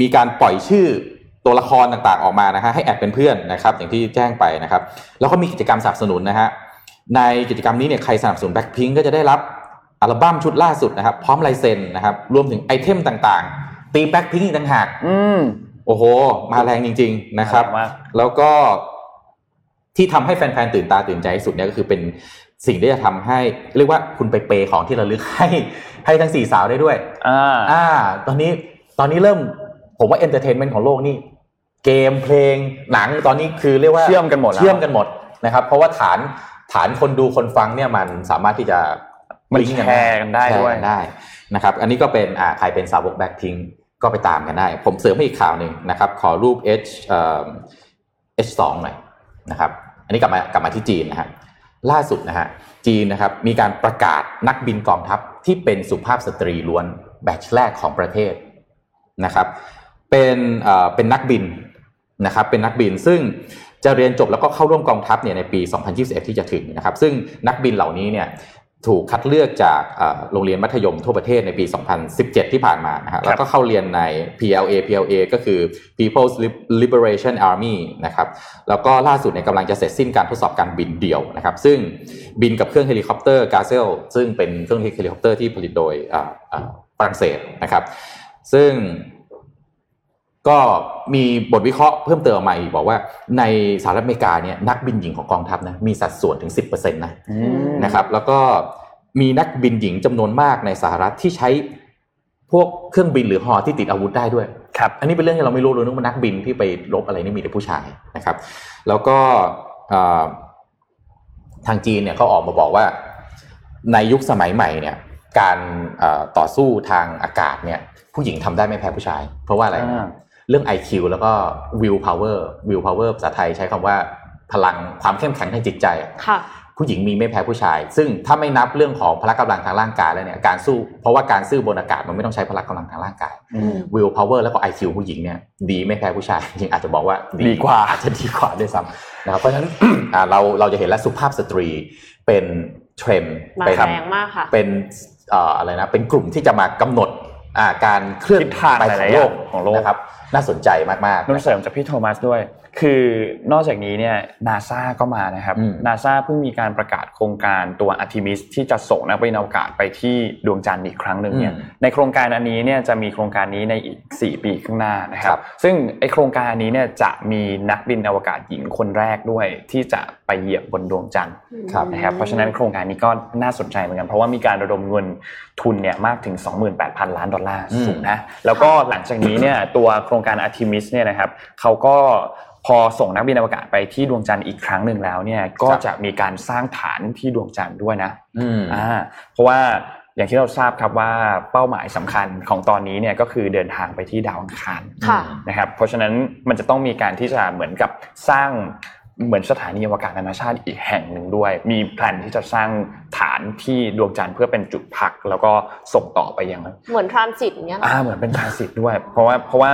มีการปล่อยชื่อตัวละครต่างๆออกมานะฮะให้ add เป็นเพื่อนนะครับ อย่างที่แจ้งไปนะครับ แล้วก็มีกิจกรรมสนับสนุนนะฮะในกิจกรรมนี้เนี่ยใครสนับสนุนแบ็คพิงก็จะได้รับ อัลบั้มชุดล่าสุดนะครับ พร้อมลายเซ็นนะครับรวมถึง item ต่างๆ ธีแบ็คพิงอีกต่างหากอืมโอ้โห มาแรงจริง ๆ นะครับมาแรงมากแล้วก็ที่ทำให้แฟนๆตื่นตาตื่นใจที่สุดเนี่ยก็คือเป็นสิ่งที่จะทำให้ เรียกว่าคุณไป pay ของที่ระลึกให้ให้ทั้งสี่สาวได้ด้วย อ่า อ่า ตอนนี้ตอนนี้เริ่มผมว่า entertainment ของโลกนี่เกมเพลงหนังตอนนี้คือเรียกว่าเชื่อมกันหมดแล้วเชื่อมกันหมดนะครับ เพราะว่าฐานฐานคนดูคนฟังเนี่ยมันสามารถที่จะ มันลิงก์แชร์กันได้แชร์ด้วยกันได้นะครับอันนี้ก็เป็นอ่าใครเป็นสาวกแบ็คพิงก็ไปตามกันได้ ผมเสริมให้อีกข่าวหนึ่งนะครับ ขอรูป H เอ่อ H2 หน่อยนะครับ อันนี้กลับมากลับมาที่จีนนะฮะล่าสุดนะฮะจีนนะครับมีการประกาศนักบินกองทัพที่เป็นสุภาพสตรีล้วนแบตชแรกของประเทศนะครับเป็นเอ่อเป็นนักบินนะครับเป็นนักบินซึ่งจะเรียนจบแล้วก็เข้าร่วมกองทัพเนี่ยในปี 2021 ที่จะถึงนะครับ ซึ่งนักบินเหล่านี้เนี่ย ถูกคัดเลือกจากเอ่อโรงเรียนมัธยมทั่วประเทศในปี 2017 ที่ผ่านมานะฮะแล้วก็เข้าเรียนใน PLA PLA ก็คือ People's Liberation Army นะครับ แล้วก็ล่าสุดเนี่ยกำลังจะเสร็จสิ้นการทดสอบการบินเดี่ยวนะครับ ซึ่งบินกับเครื่องเฮลิคอปเตอร์ Gazelle ซึ่งเป็นเครื่องเฮลิคอปเตอร์ที่ผลิตโดยอ่าอ่าฝรั่งเศสนะครับ ซึ่ง ก็มีบทวิเคราะห์เพิ่มเติมออกมาอีกบอกว่าในสหรัฐอเมริกาเนี่ยนักบินหญิงของกองทัพนะมีสัดส่วนถึง 10%นะอืมนะครับแล้วก็มีนักบินหญิงจำนวนมากในสหรัฐที่ใช้พวกเครื่องบินหรือฮอที่ติดอาวุธได้ด้วยครับอันนี้เป็นเรื่องที่เราไม่รู้เลยนึกว่านักบินที่ไปรบอะไรนี่มีแต่ผู้ชายนะครับ แล้วก็เอ่อทางจีนเนี่ยก็ออกมาบอกว่า ในยุคสมัยใหม่เนี่ยการเอ่อต่อสู้ทางอากาศเนี่ยผู้หญิงทำได้ไม่แพ้ผู้ชาย เพราะว่าอะไรอ่า เรื่อง IQ แล้วก็ will power will power ภาษาไทยใช้คำว่าพลังความเข้มแข็งทางจิตใจค่ะผู้หญิงมีไม่แพ้ผู้ชาย ซึ่งถ้าไม่นับเรื่องของพละกำลังทางร่างกายแล้วเนี่ยการสู้เพราะว่าการสู้บนอากาศมันไม่ต้องใช้พละกำลังทางร่างกายอืม will power แล้วก็ IQ ผู้หญิงเนี่ยดีไม่แพ้ผู้ชายจริงๆอาจจะบอกว่าดีกว่าอาจจะดีกว่าด้วยซ้ำนะครับเพราะฉะนั้นอ่าเราเราจะเห็นแล้วสุภาพสตรีเป็นเทรนด์มาเป็นแรงมากค่ะเป็นเอ่ออะไรนะเป็นกลุ่มที่จะมากำหนดอ่าการเคลื่อนทิศทางไปหขอลายงๆโลอกย่างของโลกนะครับ น่าสนใจมากๆนุ่นเสริมจากพี่โทมัสด้วย คือนอกจากนี้เนี่ยนาซาก็มานะครับอืมนาซาเพิ่งมีการประกาศโครงการตัวอาร์ทิมิสที่จะส่งนักบินอวกาศไปที่ดวงจันทร์อีกครั้งหนึ่งเนี่ยอืมในโครงการอันนี้เนี่ยจะมีโครงการนี้ในอีก 4 ปีข้างหน้านะคครัรับบซึ่งไอโครงการอันนี้เนี่ยจะมีนักบินอวกาศหญิงคนแรกด้วย ที่จะไปเหยียบบนดวงจันทร์ครับนะครับเพราะฉะนั้นโครงการนี้ก็น่าสนใจเหมือนกัน เพราะว่ามีการระดมเงินทุนเนี่ยมากถึง 28,000 ล้านดอลลาร์อืมสูงนะแล้วก็หลังจากนี้เนี่ยตัวโครงการ Artemis เนี่ยนะครับเขาก็พอส่งนักบินอวกาศไปที่ดวงจันทร์อีกครั้งหนึ่งแล้วเนี่ยก็จะมีการสร้างฐานที่ดวงจันทร์ด้วยนะอืมอ่าเพราะว่าอย่างที่เราทราบครับว่าเป้าหมายสำคัญของตอนนี้เนี่ยก็คือเดินทางไปที่ดาวอังคารค่ะนะครับเพราะฉะนั้นมันจะต้องมีการที่จะเหมือนกับสร้างเหมือนสถานีอวกาศนานาชาติอีกแห่งหนึ่งด้วย มีแผนที่จะสร้างฐานที่ดวงจันทร์เพื่อเป็นจุดพัก แล้วก็ส่งต่อไปยังเหมือนทรานสิตอย่างเงี้ยเหรออ่าเหมือนเป็นทรานสิตด้วย เพราะว่าเพราะว่า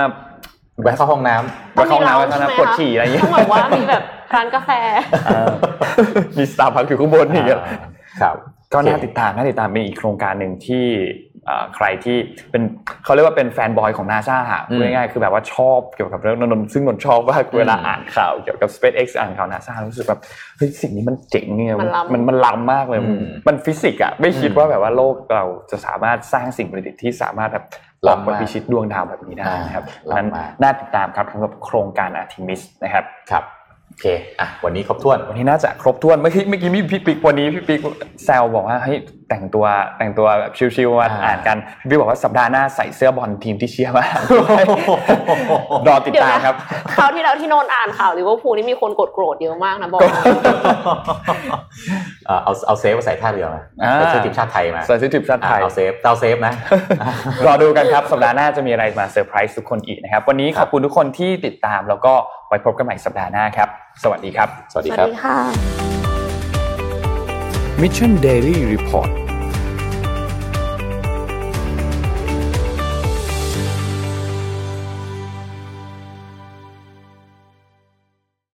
แวะเข้าห้องน้ำไปเข้าห้องน้ำต้องมีแล้วเรานะใช่ไหมปวดฉี่อะไรอย่างเงี้ยต้องแบบว่ามีแบบร้านกาแฟอ่ามีสตาร์พักอยู่ข้างบนอีกอะครับก็น่าโอเคติดตามน่าติดตามเป็นอีกโครงการหนึ่งที่เอ่อใครที่เป็นเขาเรียกว่าเป็นแฟนบอยของนาซาพูดง่ายๆคือแบบว่าชอบเกี่ยวกับเรื่องนนท์ซึ่งนนท์ชอบมากเวลาอ่านข่าวเกี่ยวกับ SpaceX อ่านข่าวนาซารู้สึกแบบเฮ้ยสิ่งนี้มันเจ๋งเนี่ยมันล้ำมันมันล้ำมากเลยอืมมันฟิสิกส์อะไม่คิดอืมว่าแบบว่าโลกเราจะสามารถสร้างสิ่งประดิษฐ์ที่สามารถแบบ ออกล้ำไปมากพิชิตดวงดาวแบบนี้ได้นะครับอ่านั้นล้ำมากน่าติดตามครับสำหรับโครงการ Artemis นะครับครับโอเคอะวันนี้ครบถ้วนวันนี้น่าจะครบถ้วนเมื่อกี้เมื่อกี้มีพี่ปิ๊กวันนี้พี่ปิ๊กแซวบอกว่าเฮ้ย แต่งตัวแต่งตัวแบบชิวๆมาอ่าอ่านกันพี่ปิ๊กบอกว่าสัปดาห์หน้าใส่เสื้อบอลทีมที่เชียร์มากรอติดเดี๋ยวตามนะครับคราวที่แล้วที่โนนอ่านข่าวลิเวอร์พูลนี่มีคนกดโกรธเยอะมากนะบอกเอ่อเอาเอาเซฟมาใส่ท่าเรือมาอ่าใส่เสื้อทีมชาติไทยมาใส่เสื้อทีมชาติไทอ่ายเอาเซฟเอาเซฟนะรอดูกันครับสัปดาห์หน้าจะมีอะไรมาเซอร์ไพรส์ทุกคนอีกนะครับ วันนี้ขอบคุณทุกคนที่ติดตามแล้วก็ไว้พบกันใหม่สัปดาห์หน้าครับ สวัสดีครับ สวัสสดีวัสครับดีค่ะ Mission Daily Report